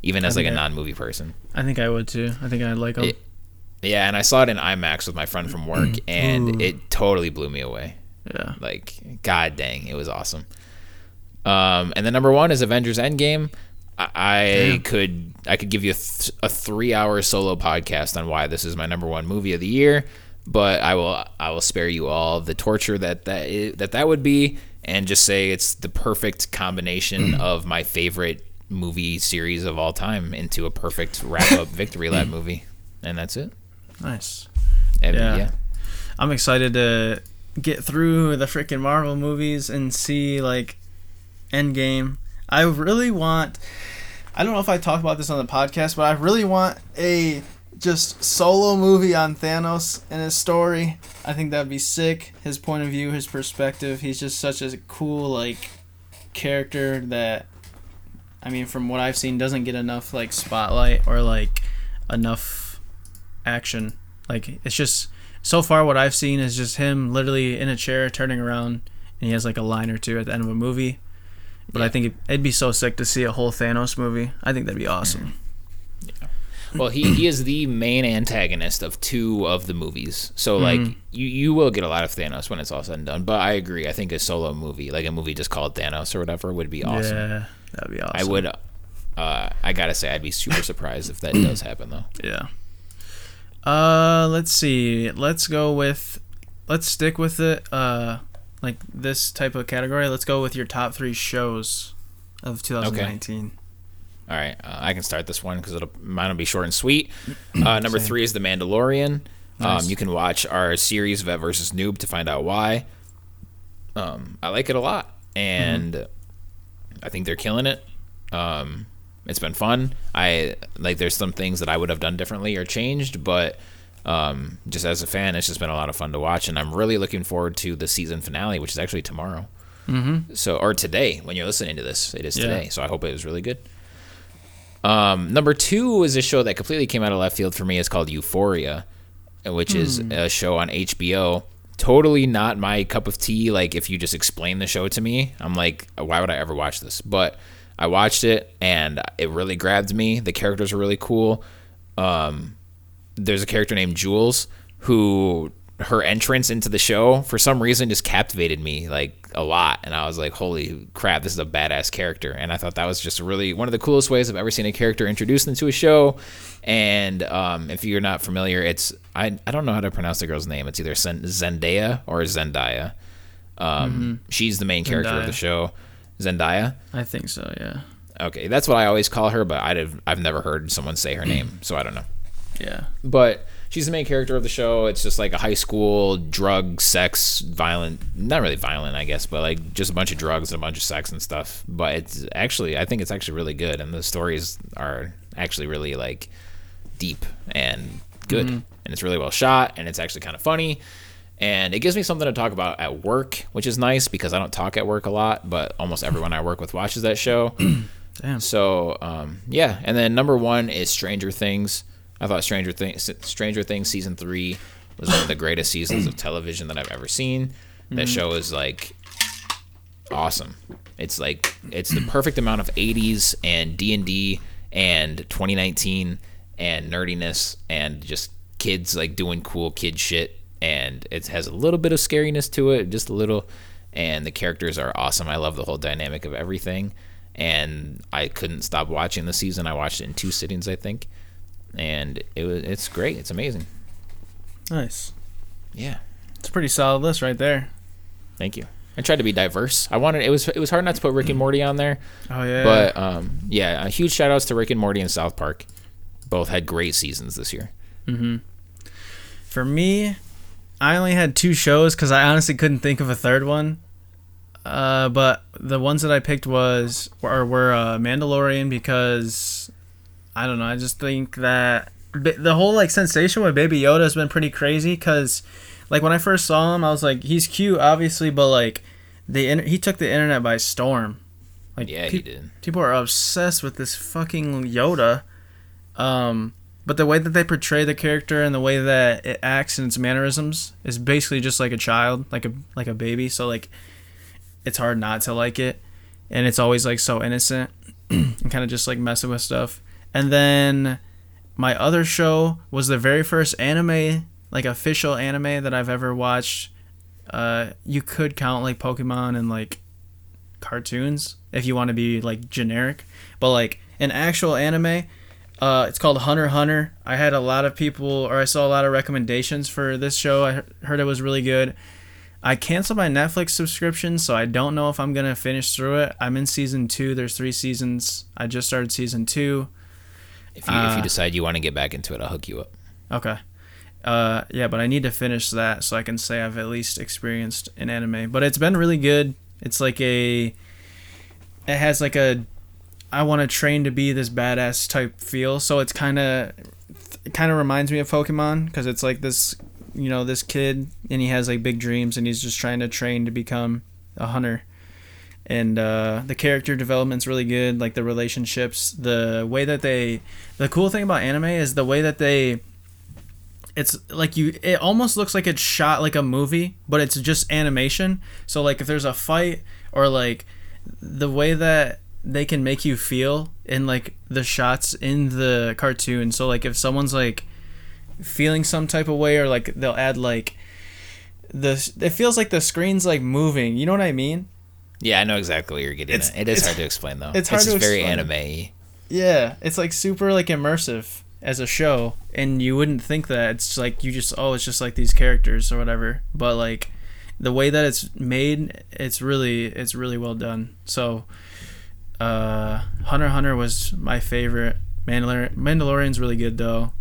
even as I like a non-movie person. I think I would too. I think I'd like them. It- Yeah, and I saw it in IMAX with my friend from work, (clears throat) and it totally blew me away. Yeah. Like, god dang, it was awesome. Um, and the number one is Avengers Endgame. I, I could I could give you a, th- a three hour solo podcast on why this is my number one movie of the year, but I will I will spare you all the torture that that i- that that would be, and just say it's the perfect combination (clears throat) of my favorite movie series of all time into a perfect wrap up (laughs) victory lap movie, and that's it. Nice. And Yeah. yeah. I'm excited to get through the freaking Marvel movies and see like Endgame. I really want I don't know if I talked about this on the podcast, but I really want a just solo movie on Thanos and his story. I think that'd be sick. His point of view, his perspective. He's just such a cool like character that I mean from what I've seen doesn't get enough like spotlight or like enough action. Like it's just so far what I've seen is just him literally in a chair turning around and he has like a line or two at the end of a movie. But I think it, it'd be so sick to see a whole Thanos movie. I think that'd be awesome. Well, he, he is the main antagonist of two of the movies. So like Mm-hmm. you you will get a lot of Thanos when it's all said and done. But I agree. I think a solo movie, like a movie just called Thanos or whatever, would be awesome. Yeah, that'd be awesome. I would. Uh, I gotta say, I'd be super surprised if that does happen though. Yeah. Uh, let's see. Let's go with. Let's stick with it. Uh, like this type of category. Let's go with your top three shows of 2019. Okay. All right, uh, I can start this one because it'll mine will be short and sweet. (clears throat) Uh, number Same. three is The Mandalorian. Nice. Um, you can watch our series Vet versus Noob to find out why. Um, I like it a lot, and I think they're killing it. Um, it's been fun. I like there's some things that I would have done differently or changed, but um, just as a fan, it's just been a lot of fun to watch, and I'm really looking forward to the season finale, which is actually tomorrow. Mm-hmm. So or today when you're listening to this, it is Yeah. today. So I hope it was really good. Um, number two is a show that completely came out of left field for me. It's called Euphoria, which is a show on HBO. Totally not my cup of tea. Like if you just explain the show to me, I'm like, why would I ever watch this? But I watched it and it really grabbed me. The characters are really cool. Um, there's a character named Jules who her entrance into the show for some reason just captivated me like a lot. And I was like holy crap this is a badass character. And I thought that was just really one of the coolest ways I've ever seen a character introduced into a show. And um, if you're not familiar it's I, I don't know how to pronounce the girl's name. It's either Zendaya or Zendaya. Um, she's the main character of the show Zendaya I think so. Yeah. okay that's what I always call her but I'd have, I've never heard someone say her name so I don't know Yeah. but she's the main character of the show. It's just like a high school drug, sex, violent, not really violent, I guess, but like just a bunch of drugs and a bunch of sex and stuff. But it's actually, I think it's actually really good, and the stories are actually really like deep and good, mm-hmm. and it's really well shot, and it's actually kind of funny. And it gives me something to talk about at work, which is nice because I don't talk at work a lot, but almost everyone I work with watches that show. (clears throat) Damn. So um, yeah, and then number one is Stranger Things. I thought Stranger Things, Stranger Things season three was one of the greatest seasons of (clears throat) television that I've ever seen. That show is like awesome. It's like it's the perfect amount of 80s and D&D and 2019 and nerdiness and just kids like doing cool kid shit and it has a little bit of scariness to it, just a little and the characters are awesome. I love the whole dynamic of everything and I couldn't stop watching the season. I watched it in two sittings, I think. And it was it's great. It's amazing. Nice. Yeah. It's a pretty solid list right there. Thank you. I tried to be diverse. I wanted it was it was hard not to put Rick and Morty on there. Oh yeah. But um, yeah, a huge shout outs to Rick and Morty and South Park. Both had great seasons this year. Mm-hmm. For me, I only had two shows because I honestly couldn't think of a third one. Uh, but the ones that I picked was were, were uh, Mandalorian because I don't know. I just think that the whole like sensation with Baby Yoda has been pretty crazy because like when I first saw him, I was like, he's cute, obviously, but like the he took the internet by storm. Like Yeah, peop- he did. people are obsessed with this fucking Yoda. Um, but the way that they portray the character and the way that it acts and its mannerisms is basically just like a child, like a like a baby. So like, it's hard not to like it, and it's always like so innocent (clears throat) and kind of just like messing with stuff. And then my other show was the very first anime, like official anime that I've ever watched. Uh, you could count like Pokemon and like cartoons if you want to be like generic, but like an actual anime. Uh, it's called Hunter Hunter. I had a lot of people, or I saw a lot of recommendations for this show. I heard it was really good. I canceled my Netflix subscription, so I don't know if I'm gonna finish through it. I'm in season two. There's three seasons. I just started season two. If you if Uh, you decide you want to get back into it, I'll hook you up. Okay. Uh, yeah, but I need to finish that so I can say I've at least experienced an anime. But it's been really good. It's like a. It has like a. I want to train to be this badass type feel. So it's kind of. It kind of reminds me of Pokemon because it's like this, you know, this kid and he has like big dreams and he's just trying to train to become a hunter. And uh, the character development's really good. Like the relationships, the way that they. The cool thing about anime is the way that they it's like you it almost looks like it's shot like a movie but it's just animation so like if there's a fight or like the way that they can make you feel in like the shots in the cartoon so like if someone's like feeling some type of way or like they'll add like the it feels like the screen's like moving you know what i mean Yeah, I know exactly what you're getting It's- at. It is hard to explain though. it's hard just to very anime. Yeah, it's like super like immersive as a show, and you wouldn't think that it's like you just oh it's just like these characters or whatever, but like the way that it's made, it's really it's really well done. So, uh, Hunter Hunter was my favorite. Mandalor- Mandalorian's really good though,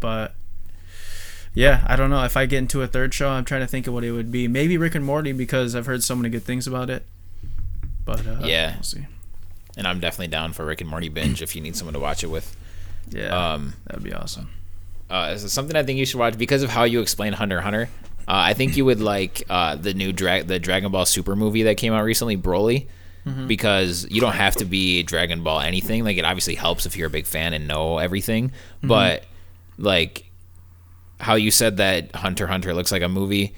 but yeah, I don't know if I get into a third show. I'm trying to think of what it would be. Maybe Rick and Morty because I've heard so many good things about it. But uh, Yeah. we'll see. and I'm definitely down for Rick and Morty binge if you need someone to watch it with. Yeah, Um, that'd be awesome. uh, this is something I think you should watch because of how you explain Hunter Hunter. Uh, I think you would like uh, the new drag the Dragon Ball Super movie that came out recently, Broly, because you don't have to be Dragon Ball anything. Like it obviously helps if you're a big fan and know everything, but like how you said that Hunter Hunter looks like a movie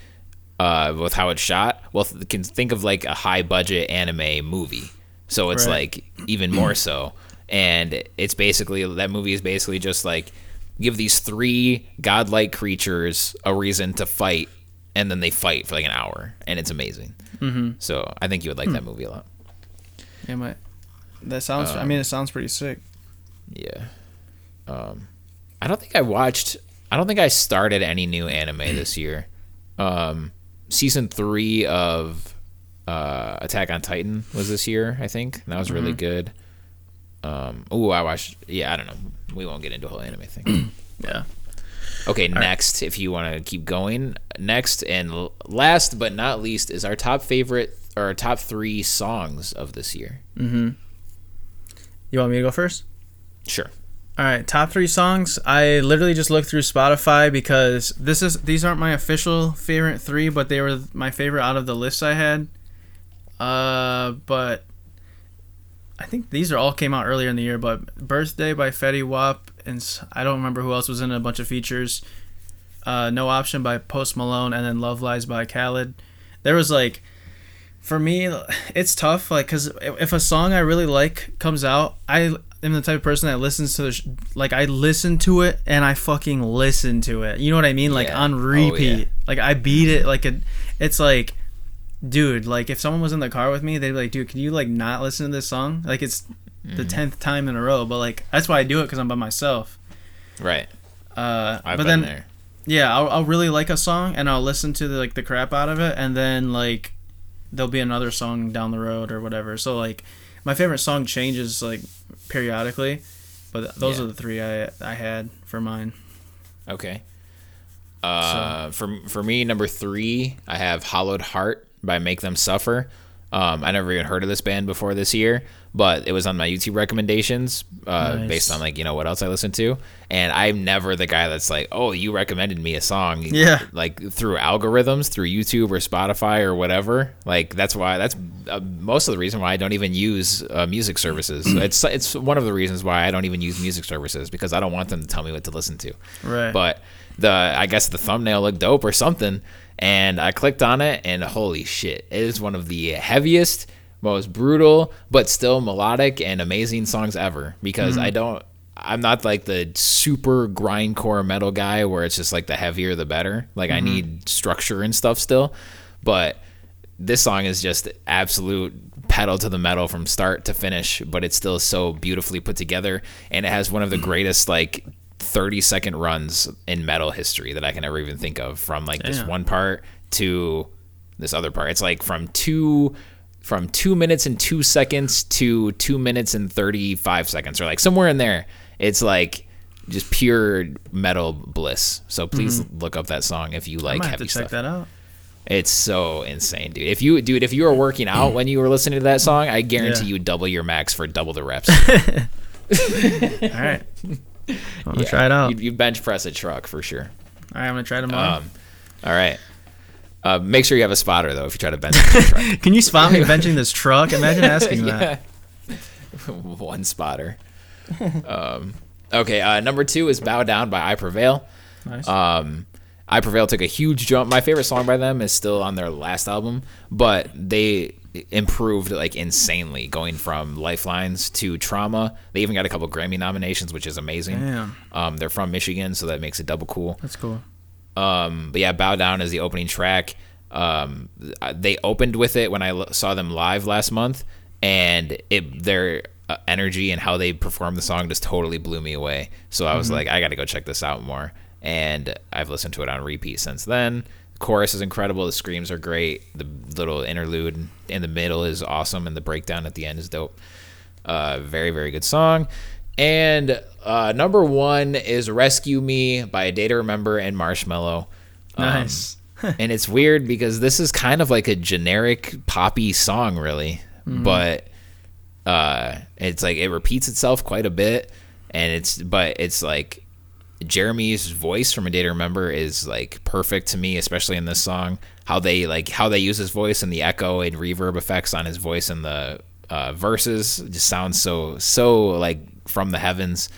uh, with how it's shot. Well, th- can think of like a high budget anime movie, so it's Right. like even more so. And it's basically that movie is basically just like give these three godlike creatures a reason to fight, and then they fight for like an hour, and it's amazing. Mm-hmm. So I think you would like that movie a lot. Yeah, my that sounds. I mean, it sounds pretty sick. Yeah. Um, I don't think I watched. I don't think I started any new anime (clears throat) this year. Um, season three of uh, Attack on Titan was this year. I think that was really good. Um, oh, I watched. Yeah, I don't know. We won't get into a whole anime thing. (clears throat) Yeah. Okay, next, if you want to keep going, next and l- last but not least is our top favorite or top three songs of this year. Mm-hmm. You want me to go first? Sure. All right, top three songs. I literally just looked through Spotify because this is these aren't my official favorite three, but they were my favorite out of the list I had. Uh, but I think these are all came out earlier in the year. But "Birthday" by Fetty Wap and I don't remember who else was in a bunch of features. Uh, "No Option" by Post Malone and then "Love Lies" by Khalid. There was like, for me, it's tough. Like, cause if a song I really like comes out, I am the type of person that listens to the sh- like I listen to it and I fucking listen to it. You know what I mean? Like Yeah. on Oh, repeat. yeah. Like I beat it like a. It's like, dude. Like if someone was in the car with me, they'd be like, dude, can you like not listen to this song? Like it's the Mm-hmm. tenth time in a row. But like that's why I do it because I'm by myself. Right. Uh, I've but been then there. yeah, I'll, I'll really like a song and I'll listen to the, like the crap out of it, and then like there'll be another song down the road or whatever. So like my favorite song changes like periodically, but those Yeah. are the three I I had for mine. Okay. Uh, for for me, number three, I have "Hollowed Heart" by Make Them Suffer. Um, I never even heard of this band before this year, but it was on my YouTube recommendations uh, Nice. based on like you know what else I listen to, and I'm never the guy that's like, oh, you recommended me a song, Yeah. like through algorithms, through YouTube or Spotify or whatever. Like that's why that's uh, most of the reason why I don't even use uh, music services. (clears throat) it's it's one of the reasons why I don't even use music services because I don't want them to tell me what to listen to. Right. But the I guess the thumbnail looked dope or something, and I clicked on it, and holy shit, it is one of the heaviest, most brutal, but still melodic and amazing songs ever. Because I mm-hmm. don't, I'm not like the super grindcore metal guy where it's just like the heavier the better. Like I mm-hmm. need structure and stuff still, but this song is just absolute pedal to the metal from start to finish, but it's still so beautifully put together, and it has one of the mm. greatest like 30 second runs in metal history that I can ever even think of. From like this one part to this other part, it's like from two from two minutes and two seconds to two minutes and 35 seconds, or like somewhere in there. It's like just pure metal bliss. So please look up that song if you I like might have heavy to check that out. It's so insane, dude. If you, dude, if you were working out when you were listening to that song, I guarantee Yeah. you double your max for double the reps. (laughs) (laughs) All right. I'm gonna try it out. You, you bench press a truck for sure. All right, I'm gonna try tomorrow. Um, all right. Uh, make sure you have a spotter though if you try to bench. (laughs) Can you spot me benching this truck? Imagine (laughs) asking that. (laughs) One spotter. um, okay. Uh, number two is "Bow Down" by I Prevail. Nice. Um, I Prevail took a huge jump. My favorite song by them is still on their last album, but they improved like insanely, going from Lifelines to Trauma. They even got a couple Grammy nominations, which is amazing. Damn. Um, they're from Michigan, so that makes it double cool. That's cool. Um, but yeah, Bow Down is the opening track. Um, they opened with it when I l- saw them live last month, and it their uh, energy and how they performed the song just totally blew me away. So I was like, I got to go check this out more. And I've listened to it on repeat since then. The chorus is incredible. The screams are great. The little interlude in the middle is awesome, and the breakdown at the end is dope. Uh, very, very good song. And uh, number one is Rescue Me by A Day to Remember and Marshmello. Um, Nice. (laughs) and it's weird because this is kind of like a generic poppy song, really. But Uh, it's like it repeats itself quite a bit, and it's but it's like Jeremy's voice from A Day to Remember is like perfect to me, especially in this song. How they like how they use his voice and the echo and reverb effects on his voice in the uh, verses just sounds so so like from the heavens,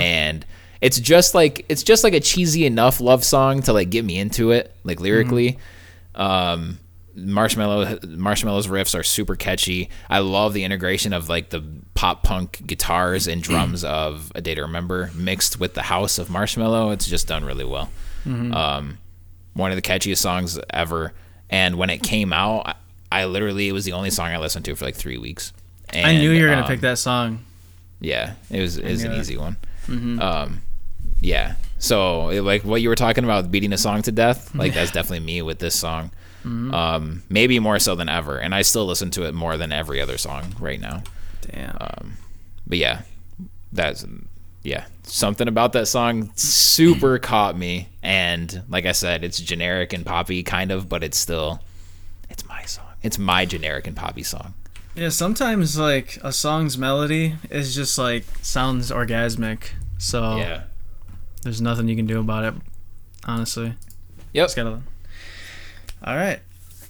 and it's just like it's just like a cheesy enough love song to like get me into it, like lyrically. Um, Marshmello Marshmello's riffs are super catchy. I love the integration of like the pop punk guitars and drums (clears throat) of A Day to Remember mixed with the house of Marshmello. It's just done really well. Um, one of the catchiest songs ever. And when it came out, I, I literally it was the only song I listened to for like three weeks. And, I knew you were gonna um, pick that song. Yeah, it was it was an easy one. Um, yeah. So it, like what you were talking about, beating a song to death, (laughs) like that's definitely me with this song. Um, maybe more so than ever, and I still listen to it more than every other song right now. Damn. But yeah, that's yeah something about that song super (clears throat) caught me, and like I said, it's generic and poppy kind of, but it's still it's my song. It's my generic and poppy song. Yeah, sometimes like a song's melody is just like sounds orgasmic. So Yeah. there's nothing you can do about it, honestly. Yep. Just gotta. All right.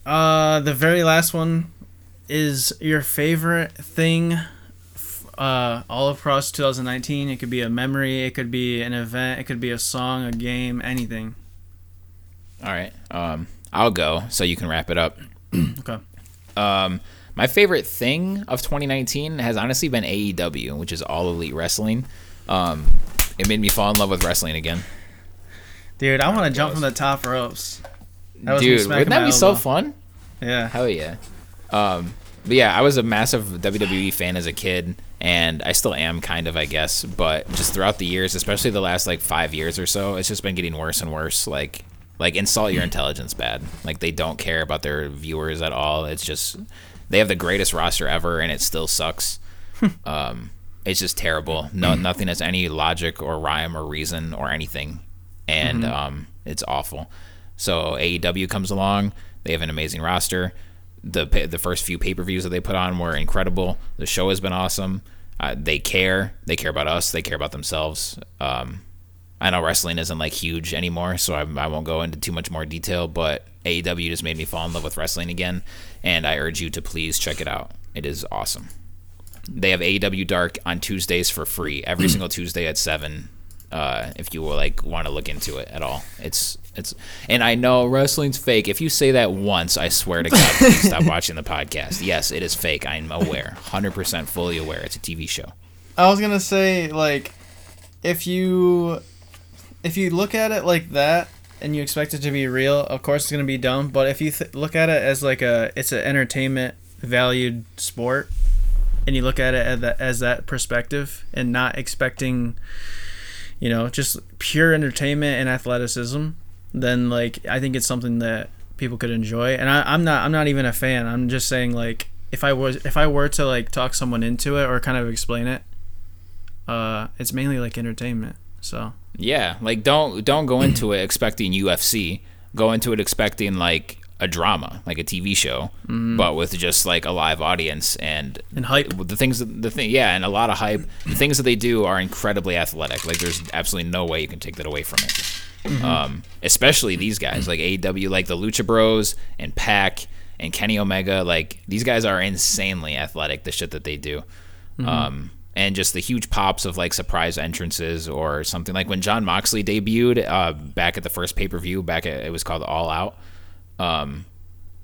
Uh, the very last one is your favorite thing. Uh, all across 2019. It could be a memory. It could be an event. It could be a song, a game, anything. All right. Um, I'll go so you can wrap it up. Okay. Um, my favorite thing of 2019 has honestly been AEW, which is All Elite Wrestling. Um, it made me fall in love with wrestling again. Dude, I want to jump from the top ropes. That was me Dude, smacking wouldn't that my be so fun? Yeah. Hell yeah. Um, but yeah, I was a massive WWE fan as a kid, and I still am kind of, I guess. But just throughout the years, especially the last like five years or so, it's just been getting worse and worse. Like, like insult your intelligence, bad. Like they don't care about their viewers at all. It's just they have the greatest roster ever, and it still sucks. (laughs) um, it's just terrible. No, nothing has any logic or rhyme or reason or anything, and um, it's awful. So AEW comes along. They have an amazing roster. The the first few pay per views that they put on were incredible. The show has been awesome. Uh, they care. They care about us. They care about themselves. Um, I know wrestling isn't like huge anymore, so I, I won't go into too much more detail. But AEW just made me fall in love with wrestling again, and I urge you to please check it out. It is awesome. They have AEW Dark on Tuesdays for free every single Tuesday at seven. Uh, if you will like want to look into it at all, it's it's. And I know wrestling's fake. If you say that once, I swear to God, (laughs) please stop watching the podcast. Yes, it is fake. I'm aware, hundred percent, fully aware. It's a TV show. I was gonna say like, if you, if you look at it like that and you expect it to be real, of course it's gonna be dumb. But if you th- look at it as like a, it's an entertainment valued sport, and you look at it as that, as that perspective and not expecting, you know, just pure entertainment and athleticism, then like I think it's something that people could enjoy. And I, I'm not, I'm not even a fan. I'm just saying like. If I was, if I were to like talk someone into it or kind of explain it, uh, it's mainly like entertainment. So Yeah, like don't don't go into it expecting UFC. Go into it expecting like a drama, like a TV show, but with just like a live audience and and hype. the things that- the thing yeah, and a lot of hype. The things that they do are incredibly athletic. Like there's absolutely no way you can take that away from it. Um, especially these guys like AW, like the Lucha Bros and Pac and Kenny Omega. Like these guys are insanely athletic. The shit that they do. Um, and just the huge pops of like surprise entrances or something like when Jon Moxley debuted uh, back at the first pay per view. Back at it was called All Out. Um,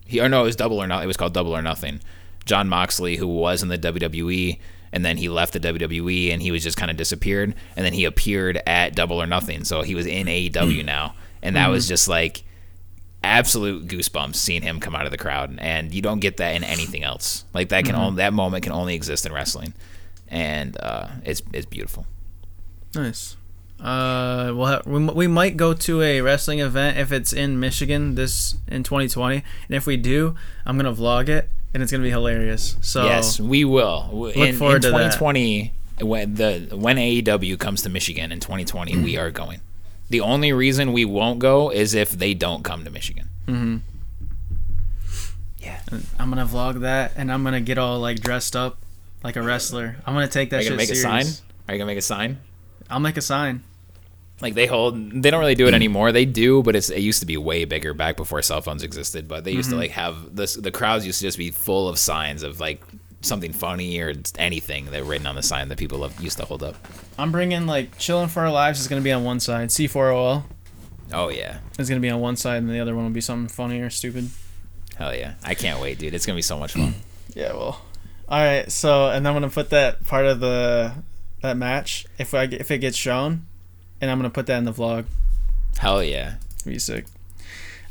he or no, it was Double or Not. It was called Double or Nothing. Jon Moxley, who was in the WWE, and then he left the WWE, and he was just kind of disappeared, and then he appeared at Double or Nothing, so he was in AEW now, and that was just like absolute goosebumps seeing him come out of the crowd, and you don't get that in anything else. Like that can only that moment can only exist in wrestling, and uh, it's it's beautiful. Nice. Uh, we'll have, we, we might go to a wrestling event if it's in Michigan this in 2020, and if we do, I'm gonna vlog it, and it's gonna be hilarious. So Yes, we will. Look in, forward in to that. 2020 when the when AEW comes to Michigan in 2020, we are going. The only reason we won't go is if they don't come to Michigan. Yeah. I'm gonna vlog that, and I'm gonna get all like dressed up, like a wrestler. I'm gonna take that. Are you gonna make a sign? Are you gonna make a sign? I'll make a sign. Like they hold, they don't really do it anymore. They do, but it's it used to be way bigger back before cell phones existed. But they used Mm-hmm. to like have this. The crowds used to just be full of signs of like something funny or anything that written on the sign that people love, used to hold up. I'm bringing like chilling for our lives is gonna be on one side. C4OL Oh yeah, It's gonna be on one side, and the other one will be something funny or stupid. hell yeah! I can't wait, dude. It's gonna be so much fun. (clears throat) Yeah, well. All right, so and I'm gonna put that part of the that match if I if it gets shown, and I'm gonna put that in the vlog. hell yeah! Be sick.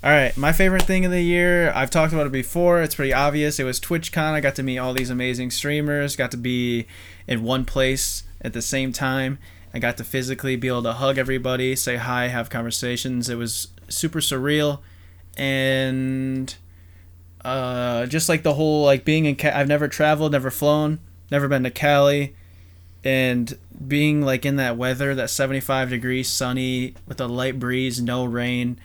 All right, my favorite thing of the year. I've talked about it before. It's pretty obvious. It was TwitchCon. I got to meet all these amazing streamers. Got to be in one place at the same time. I got to physically be able to hug everybody, say hi, have conversations. It was super surreal, and uh, just like the whole like being in. Ca- I've never traveled, never flown, never been to Cali, and being like in that weather, that 75 degrees, sunny with a light breeze, no rain,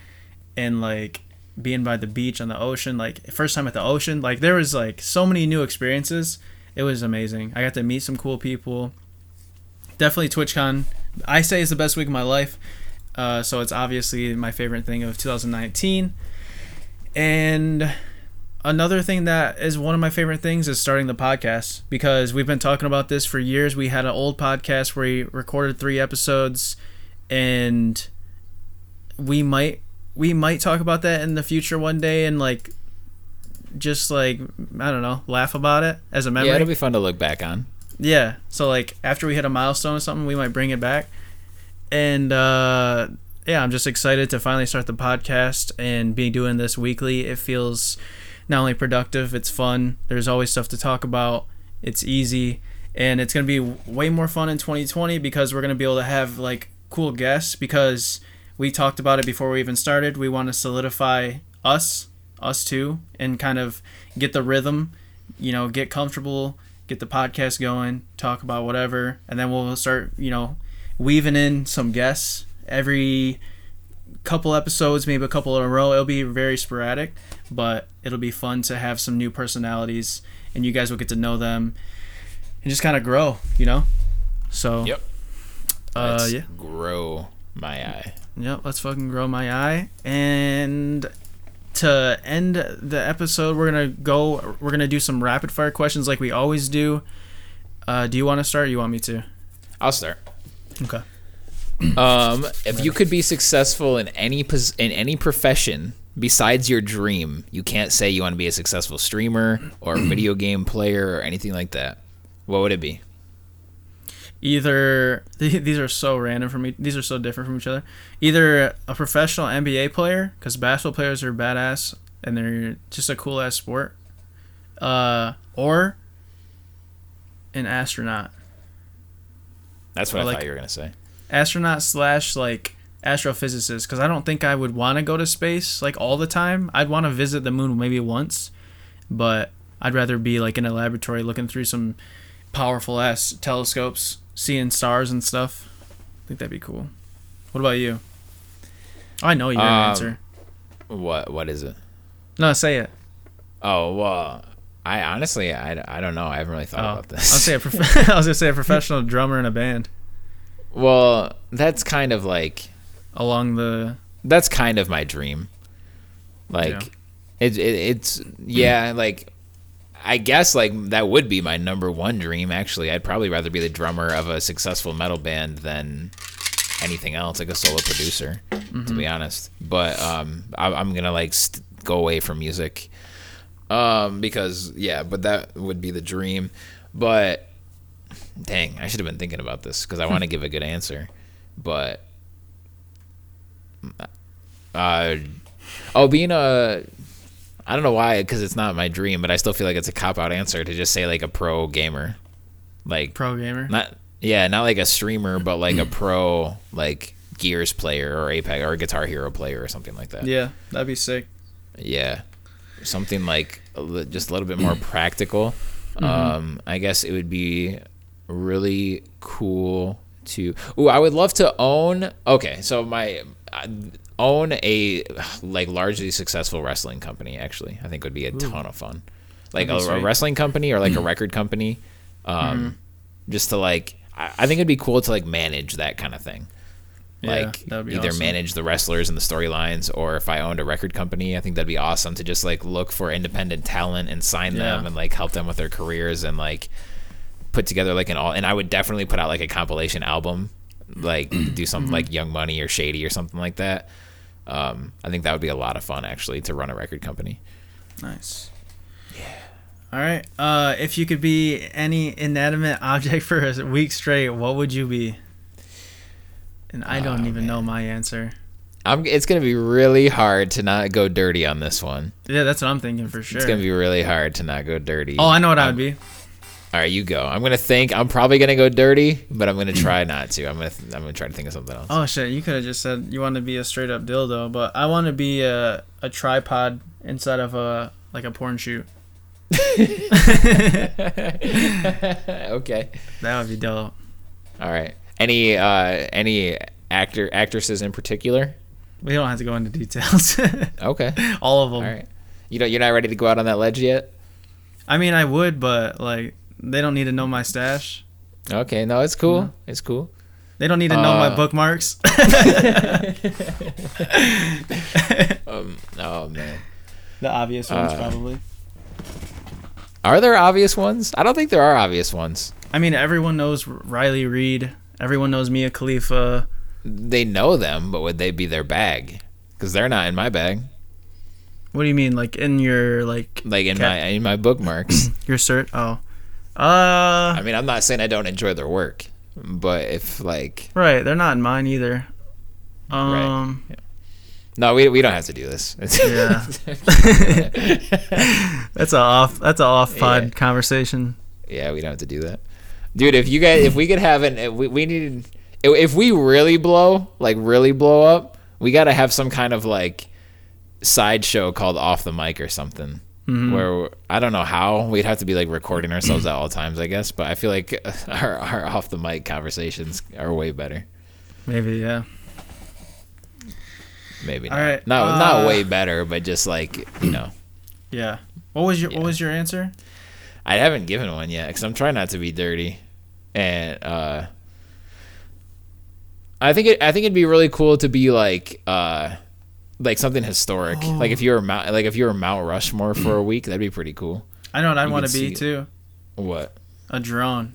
and like being by the beach on the ocean, like first time at the ocean, like there was like so many new experiences. It was amazing. I got to meet some cool people. Definitely TwitchCon. I say is the best week of my life. Uh, so it's obviously my favorite thing of 2019. And another thing that is one of my favorite things is starting the podcast because we've been talking about this for years. We had an old podcast where we recorded three episodes, and we might we might talk about that in the future one day and like just like I don't know, laugh about it as a memory. Yeah, it'll be fun to look back on. Yeah. So like after we hit a milestone or something, we might bring it back. And uh yeah, I'm just excited to finally start the podcast and be doing this weekly. It feels not only productive, it's fun. There's always stuff to talk about. It's easy and it's going to be way more fun in 2020 because we're going to be able to have like cool guests because we talked about it before we even started. We want to solidify us, us two, and kind of get the rhythm, you know, get comfortable, get the podcast going, talk about whatever, and then we'll start, you know, weaving in some guests every couple episodes, maybe a couple in a row. It'll be very sporadic, but it'll be fun to have some new personalities and you guys will get to know them and just kind of grow, you know? So, Yep. uh, Let's yeah. grow my eye. Yep, let's fucking grow my eye. And to end the episode, we're gonna go. We're gonna do some rapid fire questions like we always do. Uh, do you want to start? Or you want me to? I'll start. Okay. Um, if you could be successful in any pos- in any profession besides your dream, you can't say you want to be a successful streamer or video (clears throat) game player or anything like that. What would it be? Either these are so random from me. These are so different from each other. Either a professional NBA player, because basketball players are badass and they're just a cool ass sport. Uh, or an astronaut. That's what I I, like- thought you were gonna say. Astronaut slash like astrophysicist because I don't think I would want to go to space like all the time. I'd want to visit the moon maybe once, but I'd rather be like in a laboratory looking through some powerful ass telescopes, seeing stars and stuff. I think that'd be cool. What about you? I know your Um, answer. What What is it? No, say it. Oh well, I honestly I, I don't know. I haven't really thought Oh, about I'll this. say a prof- (laughs) I was gonna say a professional (laughs) drummer in a band well, that's kind of like along the that's kind of my dream. Like Yeah. it, it it's yeah, like I guess like that would be my number one dream actually. I'd probably rather be the drummer of a successful metal band than anything else, like a solo producer, to be honest. But um I, I'm going to like st- go away from music. Um because yeah, but that would be the dream. But dang, I should have been thinking about this cuz I (laughs) want to give a good answer. But uh, oh, being a, I don't know why, because it's not my dream, but I still feel like it's a cop out answer to just say like a pro gamer, like pro gamer. not yeah, not like a streamer, but like a (clears throat) pro like Gears player or Apex or Guitar Hero player or something like that. Yeah, that'd be sick. Yeah, something like just a little bit more (clears throat) practical. Mm-hmm. Um, I guess it would be really cool to. Ooh, I would love to own. Okay, so my uh, own a like largely successful wrestling company. Actually, I think would be a ton of fun. Like a, a wrestling company or like a record company Um, just to like, I, I think it'd be cool to like manage that kind of thing. Like be either awesome. manage the wrestlers and the storylines, or if I owned a record company, I think that'd be awesome to just like look for independent talent and sign them and like help them with their careers and like put together like an all. And I would definitely put out like a compilation album, like (clears throat) do something Mm-hmm. like Young Money or Shady or something like that. Um, I think that would be a lot of fun actually to run a record company. Nice. Yeah. All right. Uh, if you could be any inanimate object (laughs) for a week straight, what would you be? And I don't Oh, even know my answer. I'm. It's gonna be really hard to not go dirty on this one. Yeah, that's what I'm thinking for sure. It's gonna be really hard to not go dirty. oh, I know what I I'm- would be. All right, you go. I'm gonna think. I'm probably gonna go dirty, but I'm gonna try not to. I'm gonna. I'm gonna try to think of something else. Oh shit! You could have just said you want to be a straight up dildo, but I want to be a a tripod inside of a like a porn shoot. (laughs) okay. That would be dope. All right. Any uh any actor actresses in particular? We don't have to go into details. (laughs) Okay. All of them. All right. You don't. You're not ready to go out on that ledge yet. I mean, I would, but like, they don't need to know my stash. Okay. No, it's cool. It's cool. They don't need to know my Uh, bookmarks. (laughs) (laughs) Um. Oh man. the obvious ones, uh, probably. Are there obvious ones? I don't think there are obvious ones. I mean, everyone knows Riley Reid. Everyone knows Mia Khalifa. They know them, but would they be their bag? Because they're not in my bag. What do you mean, like in your like Like in Cat- my in my bookmarks. (clears throat) your cert? Oh, uh, I mean, I'm not saying I don't enjoy their work, but if like right. They're not in mine either. Um, yeah no, we we don't have to do this. Yeah. (laughs) that's a off. That's a off pod Yeah. conversation. Yeah, we don't have to do that, dude. If you guys, if we could have an, if we we need, if, if we really blow, like really blow up, we got to have some kind of like sideshow called off the mic or something. Mhm. Where I don't know how we'd have to be like recording ourselves at all times, I guess. But I feel like (laughs) our our off the mic conversations are way better. Maybe yeah. Maybe All not. right, not uh, not way better, but just like you know, Yeah. What was your Yeah. What was your answer? I haven't given one yet because I'm trying not to be dirty, and uh, I think it. I think it'd be really cool to be like, uh, like something historic. Oh. Like if you were Mount, like if you were Mount Rushmore for a week, that'd be pretty cool. I know what I'd want to be too. What? A drone,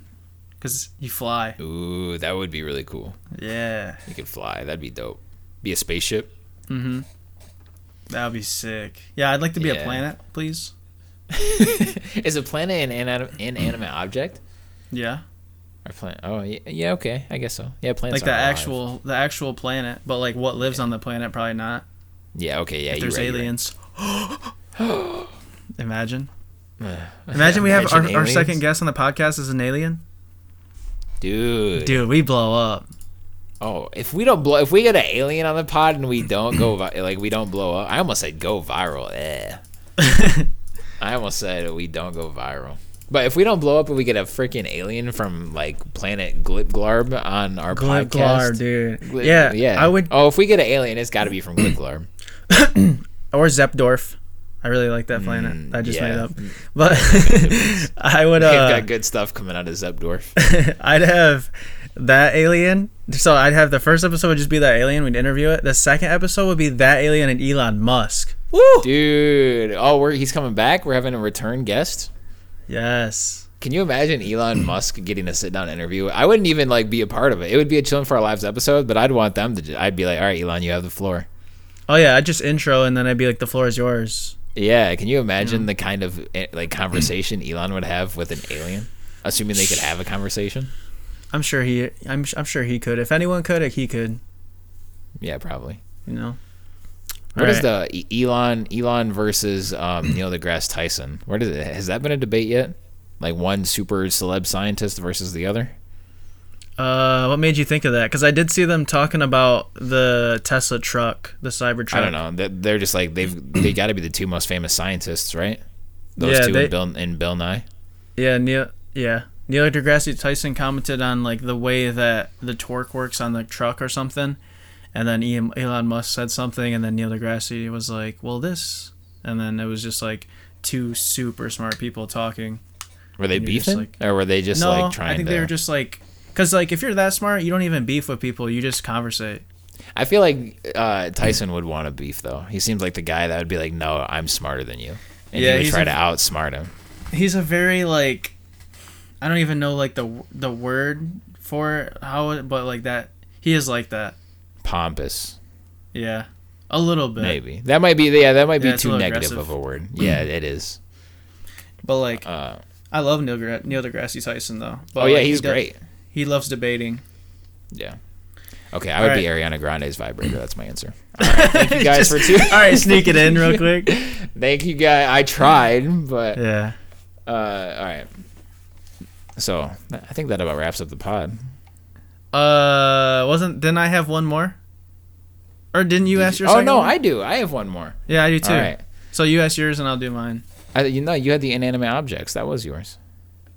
because you fly. Ooh, that would be really cool. Yeah. You could fly. That'd be dope. Be a spaceship. Mm-hmm. That would be sick. Yeah, I'd like to be a planet, please. (laughs) Is a planet an inanim- inanimate (clears throat) object? Yeah. Or planet? Oh, yeah, yeah. Okay, I guess so. Yeah, planets. like the aren't alive. actual the actual planet, but like what lives on the planet, probably not. Yeah. Okay. Yeah. if you're there's right, you're right. aliens. (gasps) Imagine. Imagine we have our, our second guest on the podcast is an alien. dude. Dude, we blow up. Oh, if we don't blow, if we get an alien on the pod and we don't go vi- (coughs) like we don't blow up, I almost said go viral. Eh. (laughs) I almost said we don't go viral. But if we don't blow up and we get a freaking alien from like planet Glipglarb on our Glib podcast, dude. Gli- yeah, yeah. I would, Oh, if we get an alien, it's got to be from Glipglarb. (coughs) or Zepdorf. I really like that planet. Mm, I just yeah. made up, but (laughs) (laughs) I would. They've Uh, got good stuff coming out of Zepdorf. (laughs) I'd have that alien. So I'd have the first episode would just be that alien. We'd interview it. The second episode would be that alien and Elon Musk. Woo! Dude, oh, we're he's coming back. We're having a return guest. Yes. Can you imagine Elon (coughs) Musk getting a sit down interview? I wouldn't even like be a part of it. It would be a chilling for our lives episode, but I'd want them to. I'd be like, all right, Elon, you have the floor. Oh yeah, I'd just intro and then I'd be like, the floor is yours. Yeah, can you imagine the kind of eh, like conversation (clears throat) Elon would have with an alien? Assuming they could have a conversation. I'm sure he. I'm. I'm sure he could. If anyone could, he could. Yeah, probably. You know. What is Alright. the Elon Elon versus um, Neil deGrasse Tyson? Where does it has that been a debate yet? Like one super celeb scientist versus the other? Uh, what made you think of that? Because I did see them talking about the Tesla truck, the Cybertruck. I don't know. They're- just like they've they got to be the two most famous scientists, right? Those Yeah, two they- and Bill and Bill Nye. Yeah, Neil. Yeah, Neil deGrasse Tyson commented on like the way that the torque works on the truck or something, and then Ian- Elon Musk said something, and then Neil deGrasse was like, "Well, this," and then it was just like two super smart people talking. Were they beefing, like- or were they just no, like trying I think to? they were just like, cause like if you're that smart, you don't even beef with people. You just conversate. I feel like uh, Tyson would want to beef though. He seems like the guy that would be like, "No, I'm smarter than you," and Yeah, he would try a- to outsmart him. He's a very like, I don't even know like the the word for it, how, but like that. He is like that. Pompous, Yeah, a little bit. maybe that might be yeah that might be Yeah, too negative aggressive. of a word. Yeah, it is. But like, Uh, I love Neil, Neil deGrasse Tyson though. But, oh yeah, like, he he's does- great. He loves debating. Yeah. Okay, I would All be Ariana Grande's vibrator. That's my answer. (laughs) All right, thank you guys for two. (laughs) All right, sneak it in real quick. (laughs) Thank you guys. I tried, but Yeah. uh, all right. So I think that about wraps up the pod. Uh, wasn't didn't I have one more? Or didn't you Did ask you- your oh no, one? I do. I have one more. Yeah, I do too. All right. So you ask yours and I'll do mine. I, you know, you had the inanimate objects. That was yours.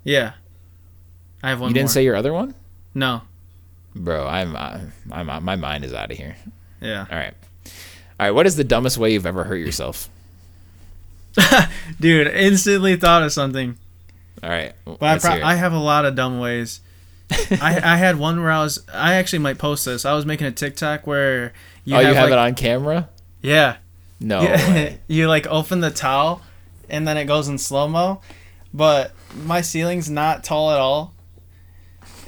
Yeah. I have one you didn't more. say your other one, No. bro. I'm, uh, I'm, uh, my mind is out of here. Yeah. All right, all right. What is the dumbest way you've ever hurt yourself? (laughs) Dude, instantly thought of something. All right, But I, pro- I have a lot of dumb ways. (laughs) I I had one where I was I actually might post this. I was making a TikTok where you oh, have, you have like, it on camera? Yeah. No. (laughs) you, you like open the towel and then it goes in slow mo, but my ceiling's not tall at all,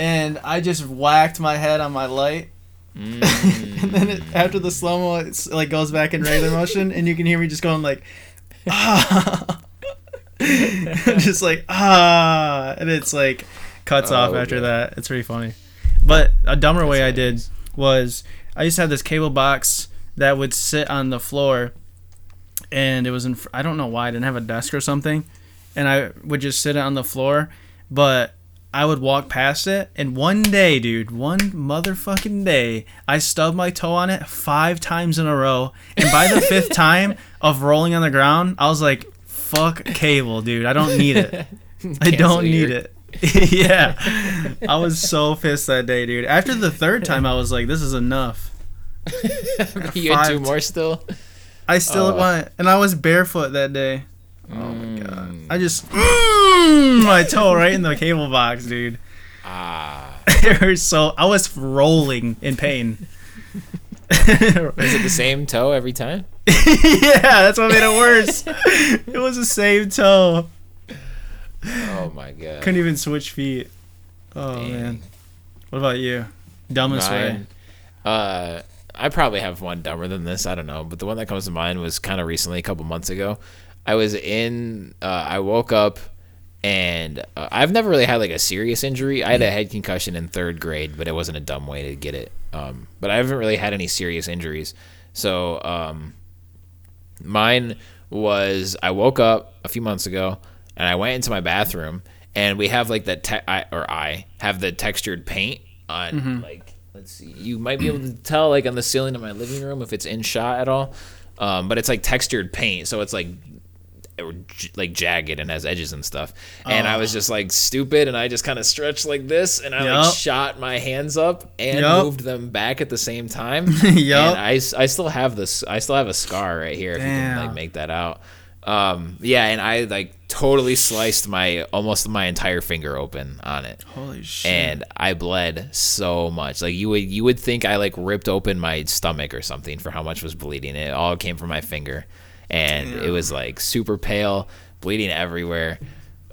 and I just whacked my head on my light, Mm. (laughs) and then it, after the slow mo, it's like goes back in regular motion, and you can hear me just going like, (laughs) ah, (laughs) just like ah, and it's like cuts off Oh, after God. that. It's pretty funny, but a dumber way I did was I used to have this cable box that would sit on the floor, and it was in. I don't know why I didn't have a desk or something, and I would just sit it on the floor, but I would walk past it, and one day, dude, one motherfucking day, I stubbed my toe on it five times in a row, and by the fifth (laughs) time of rolling on the ground, I was like, "Fuck cable, dude! I don't need it. I don't need your- it." (laughs) yeah, I was so pissed that day, dude. After the third time, I was like, "This is enough." (laughs) you had two more still. I still Oh. went, and I was barefoot that day. Oh my god! Mm. I just (gasps) mm, my toe right in the cable box, dude. Ah. (laughs) it so. I was rolling in pain. Is it the same toe every time? (laughs) yeah, that's what made it worse. it was the same toe. Oh my god. Couldn't even switch feet. Oh Dang. man. What about you? Dumbest way. Uh, I probably have one dumber than this. I don't know, but the one that comes to mind was kind of recently, a couple months ago. I was in. Uh, I woke up, and uh, I've never really had like a serious injury. I had a head concussion in third grade, but it wasn't a dumb way to get it. Um, but I haven't really had any serious injuries. So um, mine was I woke up a few months ago and I went into my bathroom and we have like that te- I, or I have the textured paint on like let's see you might be able to tell like on the ceiling of my living room if it's in shot at all um, but it's like textured paint so it's like like jagged and has edges and stuff and I was just like stupid and I just kind of stretched like this and I Yup. like shot my hands up and Yup. moved them back at the same time (laughs) Yup. and I, I still have this I still have a scar right here if you can like make that out um yeah and I like totally sliced my almost my entire finger open on it Holy shit. and I bled so much. Like you would you would think I like ripped open my stomach or something for how much was bleeding. It all came from my finger, and it was like super pale, bleeding everywhere,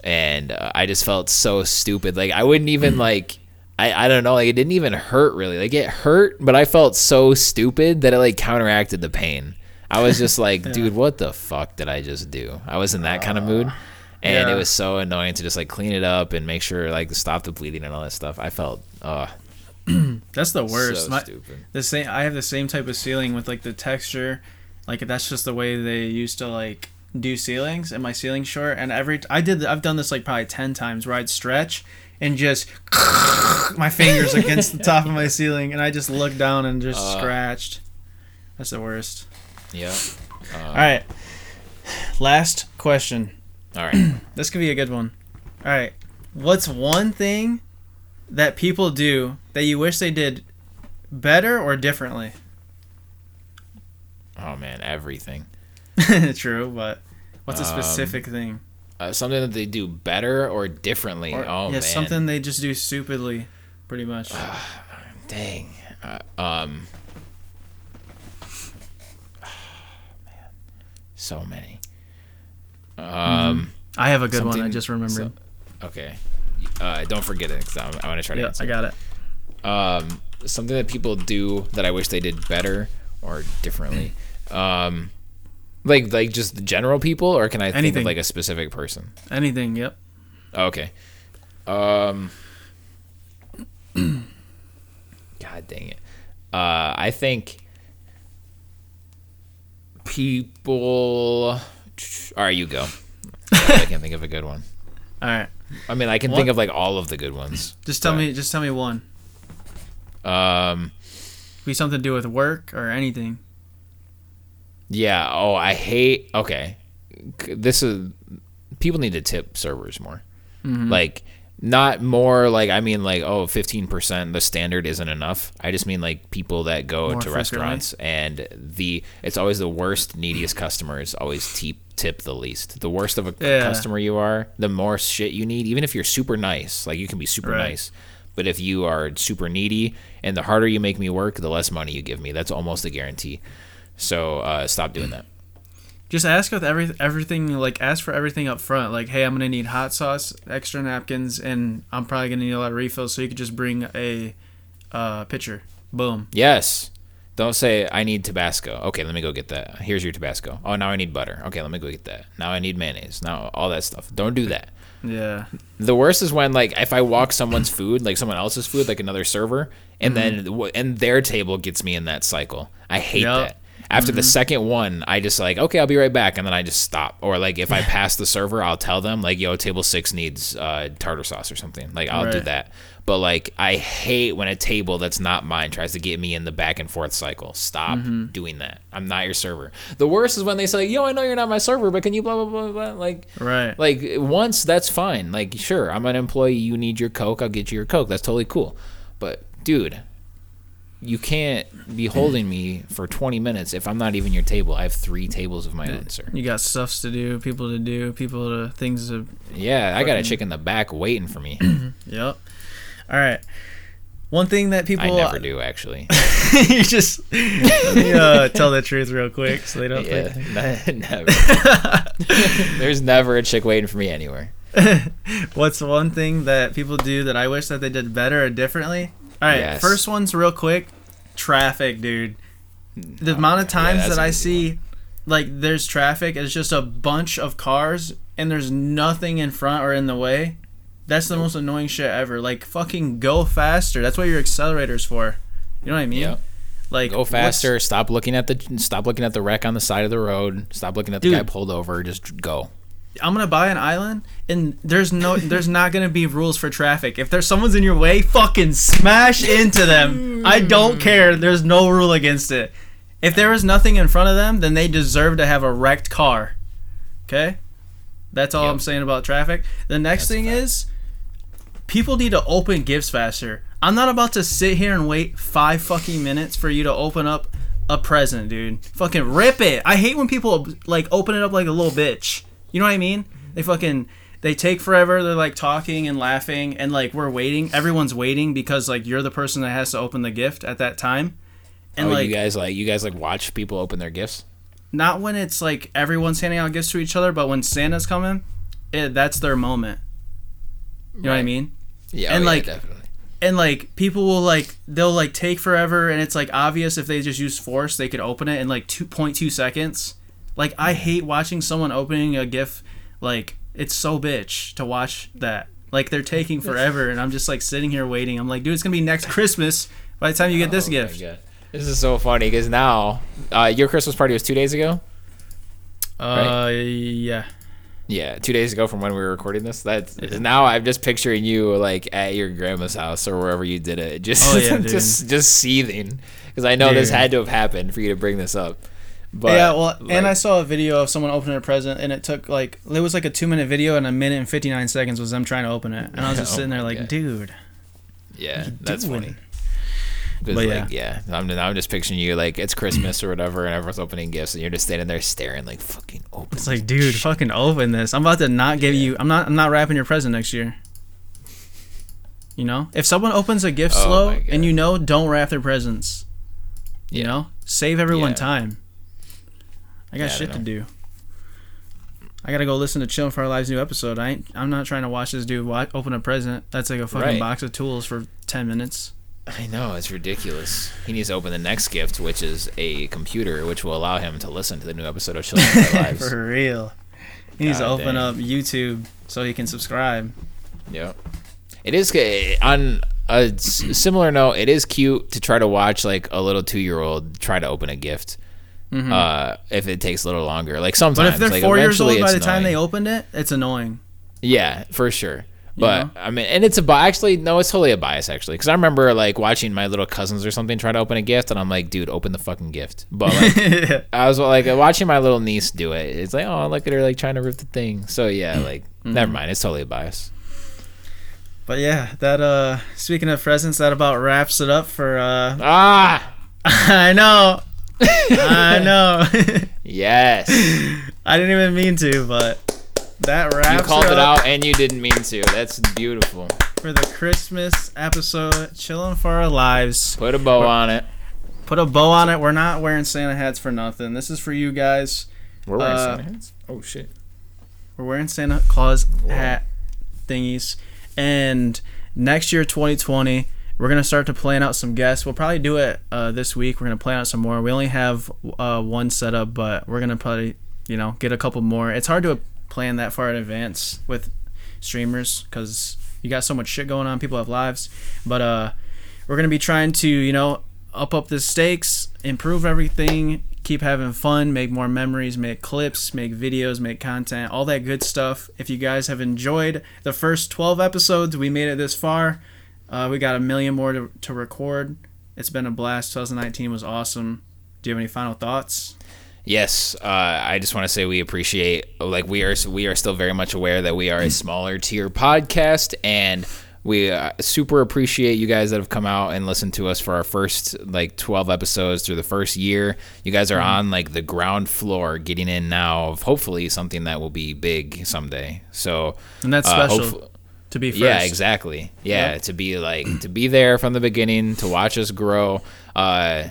and uh, I just felt so stupid. Like I wouldn't even like. I, I don't know, like it didn't even hurt really. Like it hurt, but I felt so stupid that it like counteracted the pain. I was just like, (laughs) dude, what the fuck did I just do? I was in that kind of mood. And yeah. it was so annoying to just like clean it up and make sure like stop the bleeding and all that stuff. I felt uh (clears throat) That's the worst. so My- stupid. the same. I have the same type of ceiling with like the texture, like that's just the way they used to like do ceilings. And my ceiling's short, and every I did. I've done this like probably ten times where I'd stretch and just (laughs) my fingers against the top of my ceiling, and I just looked down and just Uh. scratched. That's the worst. Yeah. Uh, All right. Last question. All right. (clears throat) This could be a good one. All right. What's one thing that people do that you wish they did better or differently? Oh man, everything. (laughs) True, but what's a Um, specific thing? Uh, something that they do better or differently. Or- oh yeah, man, something they just do stupidly, pretty much. (sighs) Dang. Uh, um. man, (sighs) so many. Um. I have a good one. I just remembered. Okay. Uh, don't forget it because I'm, I'm gonna try to yeah, answer. I got it. um, something that people do that I wish they did better or differently. (clears throat) Um, like like just the general people, or can I think Anything. of like a specific person? Anything. Yep. Okay. Um. (clears throat) God dang it. Uh, I think people. All right, you go. I can't think of a good one. (laughs) All right. I mean, I can What? think of like all of the good ones. (laughs) Just tell but, me. Just tell me one. Um. Be something to do with work or anything. Yeah. Oh, I hate. Okay, this is people need to tip servers more. Mm-hmm. Like not more. Like I mean, like oh, 15 percent. The standard isn't enough. I just mean like people that go More to restaurants and the it's always the worst, neediest customers always tip tip the least. The worst of a Yeah. customer you are, the more shit you need. Even if you're super nice, like you can be super Right. nice. But if you are super needy and the harder you make me work, the less money you give me. That's almost a guarantee. So uh, stop doing that. Just ask with every everything. Like ask for everything up front. Like, hey, I'm gonna need hot sauce, extra napkins, and I'm probably gonna need a lot of refills. So you could just bring a uh, pitcher. Boom. Yes. Don't say I need Tabasco. Okay, let me go get that. Here's your Tabasco. Oh, now I need butter. Okay, let me go get that. Now I need mayonnaise. Now all that stuff. Don't do that. Yeah. The worst is when like if I walk someone's food, like someone else's food, like another server, and then and their table gets me in that cycle. I hate Yup. that. After the second one, I just like okay, I'll be right back, and then I just stop. Or like if I pass the server, I'll tell them like yo, table six needs uh, tartar sauce or something. Like I'll do that. But like I hate when a table that's not mine tries to get me in the back and forth cycle. Stop doing that. I'm not your server. The worst is when they say, "Yo, I know you're not my server, but can you blah blah blah blah." Like Right. like once that's fine. Like sure, I'm an employee. You need your coke. I'll get you your coke. That's totally cool. But dude, you can't be holding me for 20 minutes if I'm not even your table. I have three tables of my own, sir. You got stuffs to do, people to do, people to things to. Yeah, I got a chick in the back waiting for me. (clears throat) Yep. All right. One thing that people I never do actually. (laughs) you just uh, tell the truth real quick so they don't Yeah, (laughs) (laughs) never. There's never a chick waiting for me anywhere. What's one thing that people do that I wish that they did better or differently? All right, Yes. first one's real quick. Traffic, dude. The oh, amount of times that's that I see, like, there's traffic, it's just a bunch of cars, and there's nothing in front or in the way. That's the most annoying shit ever. Like, fucking go faster. That's what your accelerator's for. You know what I mean? Yep. Like, Go faster. Stop looking at the stop looking at the wreck on the side of the road. Stop looking at the guy pulled over. Just go. I'm gonna buy an island, and there's no, there's not gonna be rules for traffic. If there's someone's in your way, fucking smash into them. I don't hmm. care. There's no rule against it. If there is nothing in front of them, then they deserve to have a wrecked car. Okay, that's all Yep. I'm saying about traffic. The next That's thing is, people need to open gifts faster. I'm not about to sit here and wait five fucking minutes for you to open up a present, dude. Fucking rip it. I hate when people like open it up like a little bitch. You know what I mean? They fucking they take forever. They're like talking and laughing and like we're waiting. Everyone's waiting because like you're the person that has to open the gift at that time. And oh, like you guys like you guys like watch people open their gifts. not when it's like everyone's handing out gifts to each other, but when Santa's coming, it, that's their moment. You know what I mean? Yeah, oh And, oh, yeah, like, definitely. and like people will like they'll like take forever and it's like obvious if they just use force they could open it in like 2.2 seconds like i hate watching someone opening a gift like it's so bitch to watch that. Like they're taking forever and i'm just like sitting here waiting. I'm like dude it's gonna be next christmas by the time you get this Oh gift This is so funny because now uh, your Christmas party was two days ago. uh yeah. Yeah, two days ago from when we were recording this. That's now I'm just picturing you like at your grandma's house or wherever you did it, (laughs) just Oh, yeah, (laughs) just just seething. Because I know this had to have happened for you to bring this up. But yeah well and i saw a video of someone opening a present and it took like it was like a two minute video and a minute and 59 seconds was them trying to open it and i was just Oh sitting there like God. dude yeah, that's doing? funny. But like, yeah, I'm, I'm just picturing you like it's Christmas or whatever, and everyone's opening gifts, and you're just standing there staring, like fucking open. It's like, dude, fucking open this. I'm about to not give you. I'm not. I'm not wrapping your present next year. You know, if someone opens a gift Oh slow and you know, don't wrap their presents. You Yeah. know, save everyone Yeah. time. I got Yeah, I shit to do. I gotta go listen to Chillin' for Our Lives new episode. I ain't, I'm not trying to watch this dude wa- open a present. That's like a fucking Right. box of tools for ten minutes. I know it's ridiculous. He needs to open the next gift, which is a computer, which will allow him to listen to the new episode of Children of Our (laughs) Lives. for real. He needs to open dang. up YouTube so he can subscribe. Yep. It is on a similar note. It is cute to try to watch like a little two year old try to open a gift. Uh, if it takes a little longer, like sometimes. Mm-hmm. But if they're like, four years old by the it's time they opened it, it's annoying. Yeah, for sure. But know? I mean, and it's a bi- actually no, it's totally a bias actually because I remember like watching my little cousins or something try to open a gift, and I'm like, dude, open the fucking gift. But like, (laughs) I was like watching my little niece do it. It's like, oh, look at her like trying to rip the thing. So yeah, like Mm-hmm. never mind. It's totally a bias. But yeah, that uh speaking of presents, that about wraps it up for uh Ah, (laughs) I know. I (laughs) know. yes, I didn't even mean to, but that wraps you called it, out and you didn't mean to. That's beautiful. for the Christmas episode Chilling for Our Lives. Put a bow on it. Put a bow on it. We're not wearing Santa hats for nothing. This is for you guys. We're wearing Uh, Santa hats. Oh shit. We're wearing Santa Claus hat thingies. And next year, 2020, we're to start to plan out some guests. We'll probably do it uh, this week. We're to plan out some more. We only have uh, one setup, but we're to probably, you know, get a couple more. It's hard to plan that far in advance with streamers because you got so much shit going on. People have lives. But uh, we're to be trying to, you know, up up the stakes, improve everything, keep having fun, make more memories, make clips, make videos, make content, all that good stuff. If you guys have enjoyed the first 12 episodes, we made it this far. Uh, we got a million more to, to record. It's been a blast. 2019 was awesome. Do you have any final thoughts? Yes, uh, I just want to say we appreciate like we are we are still very much aware that we are a smaller tier podcast and we uh, super appreciate you guys that have come out and listened to us for our first like 12 episodes through the first year. You guys are on like the ground floor getting in now of hopefully something that will be big someday. So And that's uh, special hopef- to be first. yeah, exactly. Yeah, Yep. to be like to be there from the beginning, to watch us grow. Uh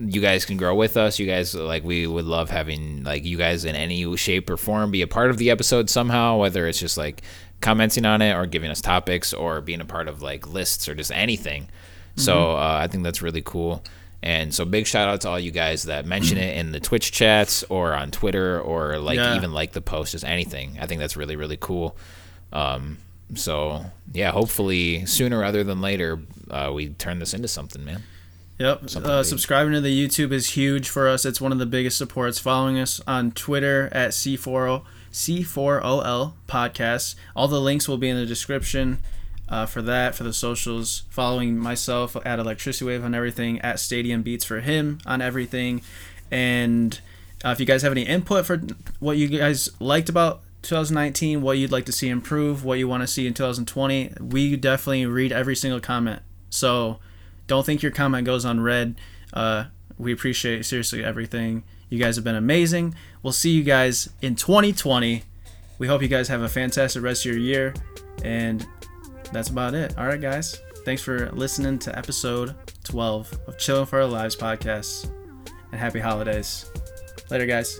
you guys can grow with us. You guys like we would love having like you guys in any shape or form be a part of the episode somehow, whether it's just like commenting on it or giving us topics or being a part of like lists or just anything. So uh, I think that's really cool. And so big shout out to all you guys that mention it in the Twitch chats or on Twitter or like Yeah. even like the post, just anything. I think that's really really cool. Um, so yeah, hopefully sooner rather than later, uh, we turn this into something, man. Yep. Something Uh, subscribing to the YouTube is huge for us. It's one of the biggest supports. Following us on Twitter at C4O C4OL Podcasts. All the links will be in the description uh, for that, for the socials. Following myself at Electricity Wave on everything, at Stadium Beats for him on everything. And uh, if you guys have any input for what you guys liked about 2019, what you'd like to see improve, what you want to see in 2020, we definitely read every single comment. So don't think your comment goes unread. Uh, we appreciate seriously everything. You guys have been amazing. We'll see you guys in 2020. We hope you guys have a fantastic rest of your year. And that's about it. All right, guys. Thanks for listening to episode 12 of Chilling for Our Lives podcast. And happy holidays. Later, guys.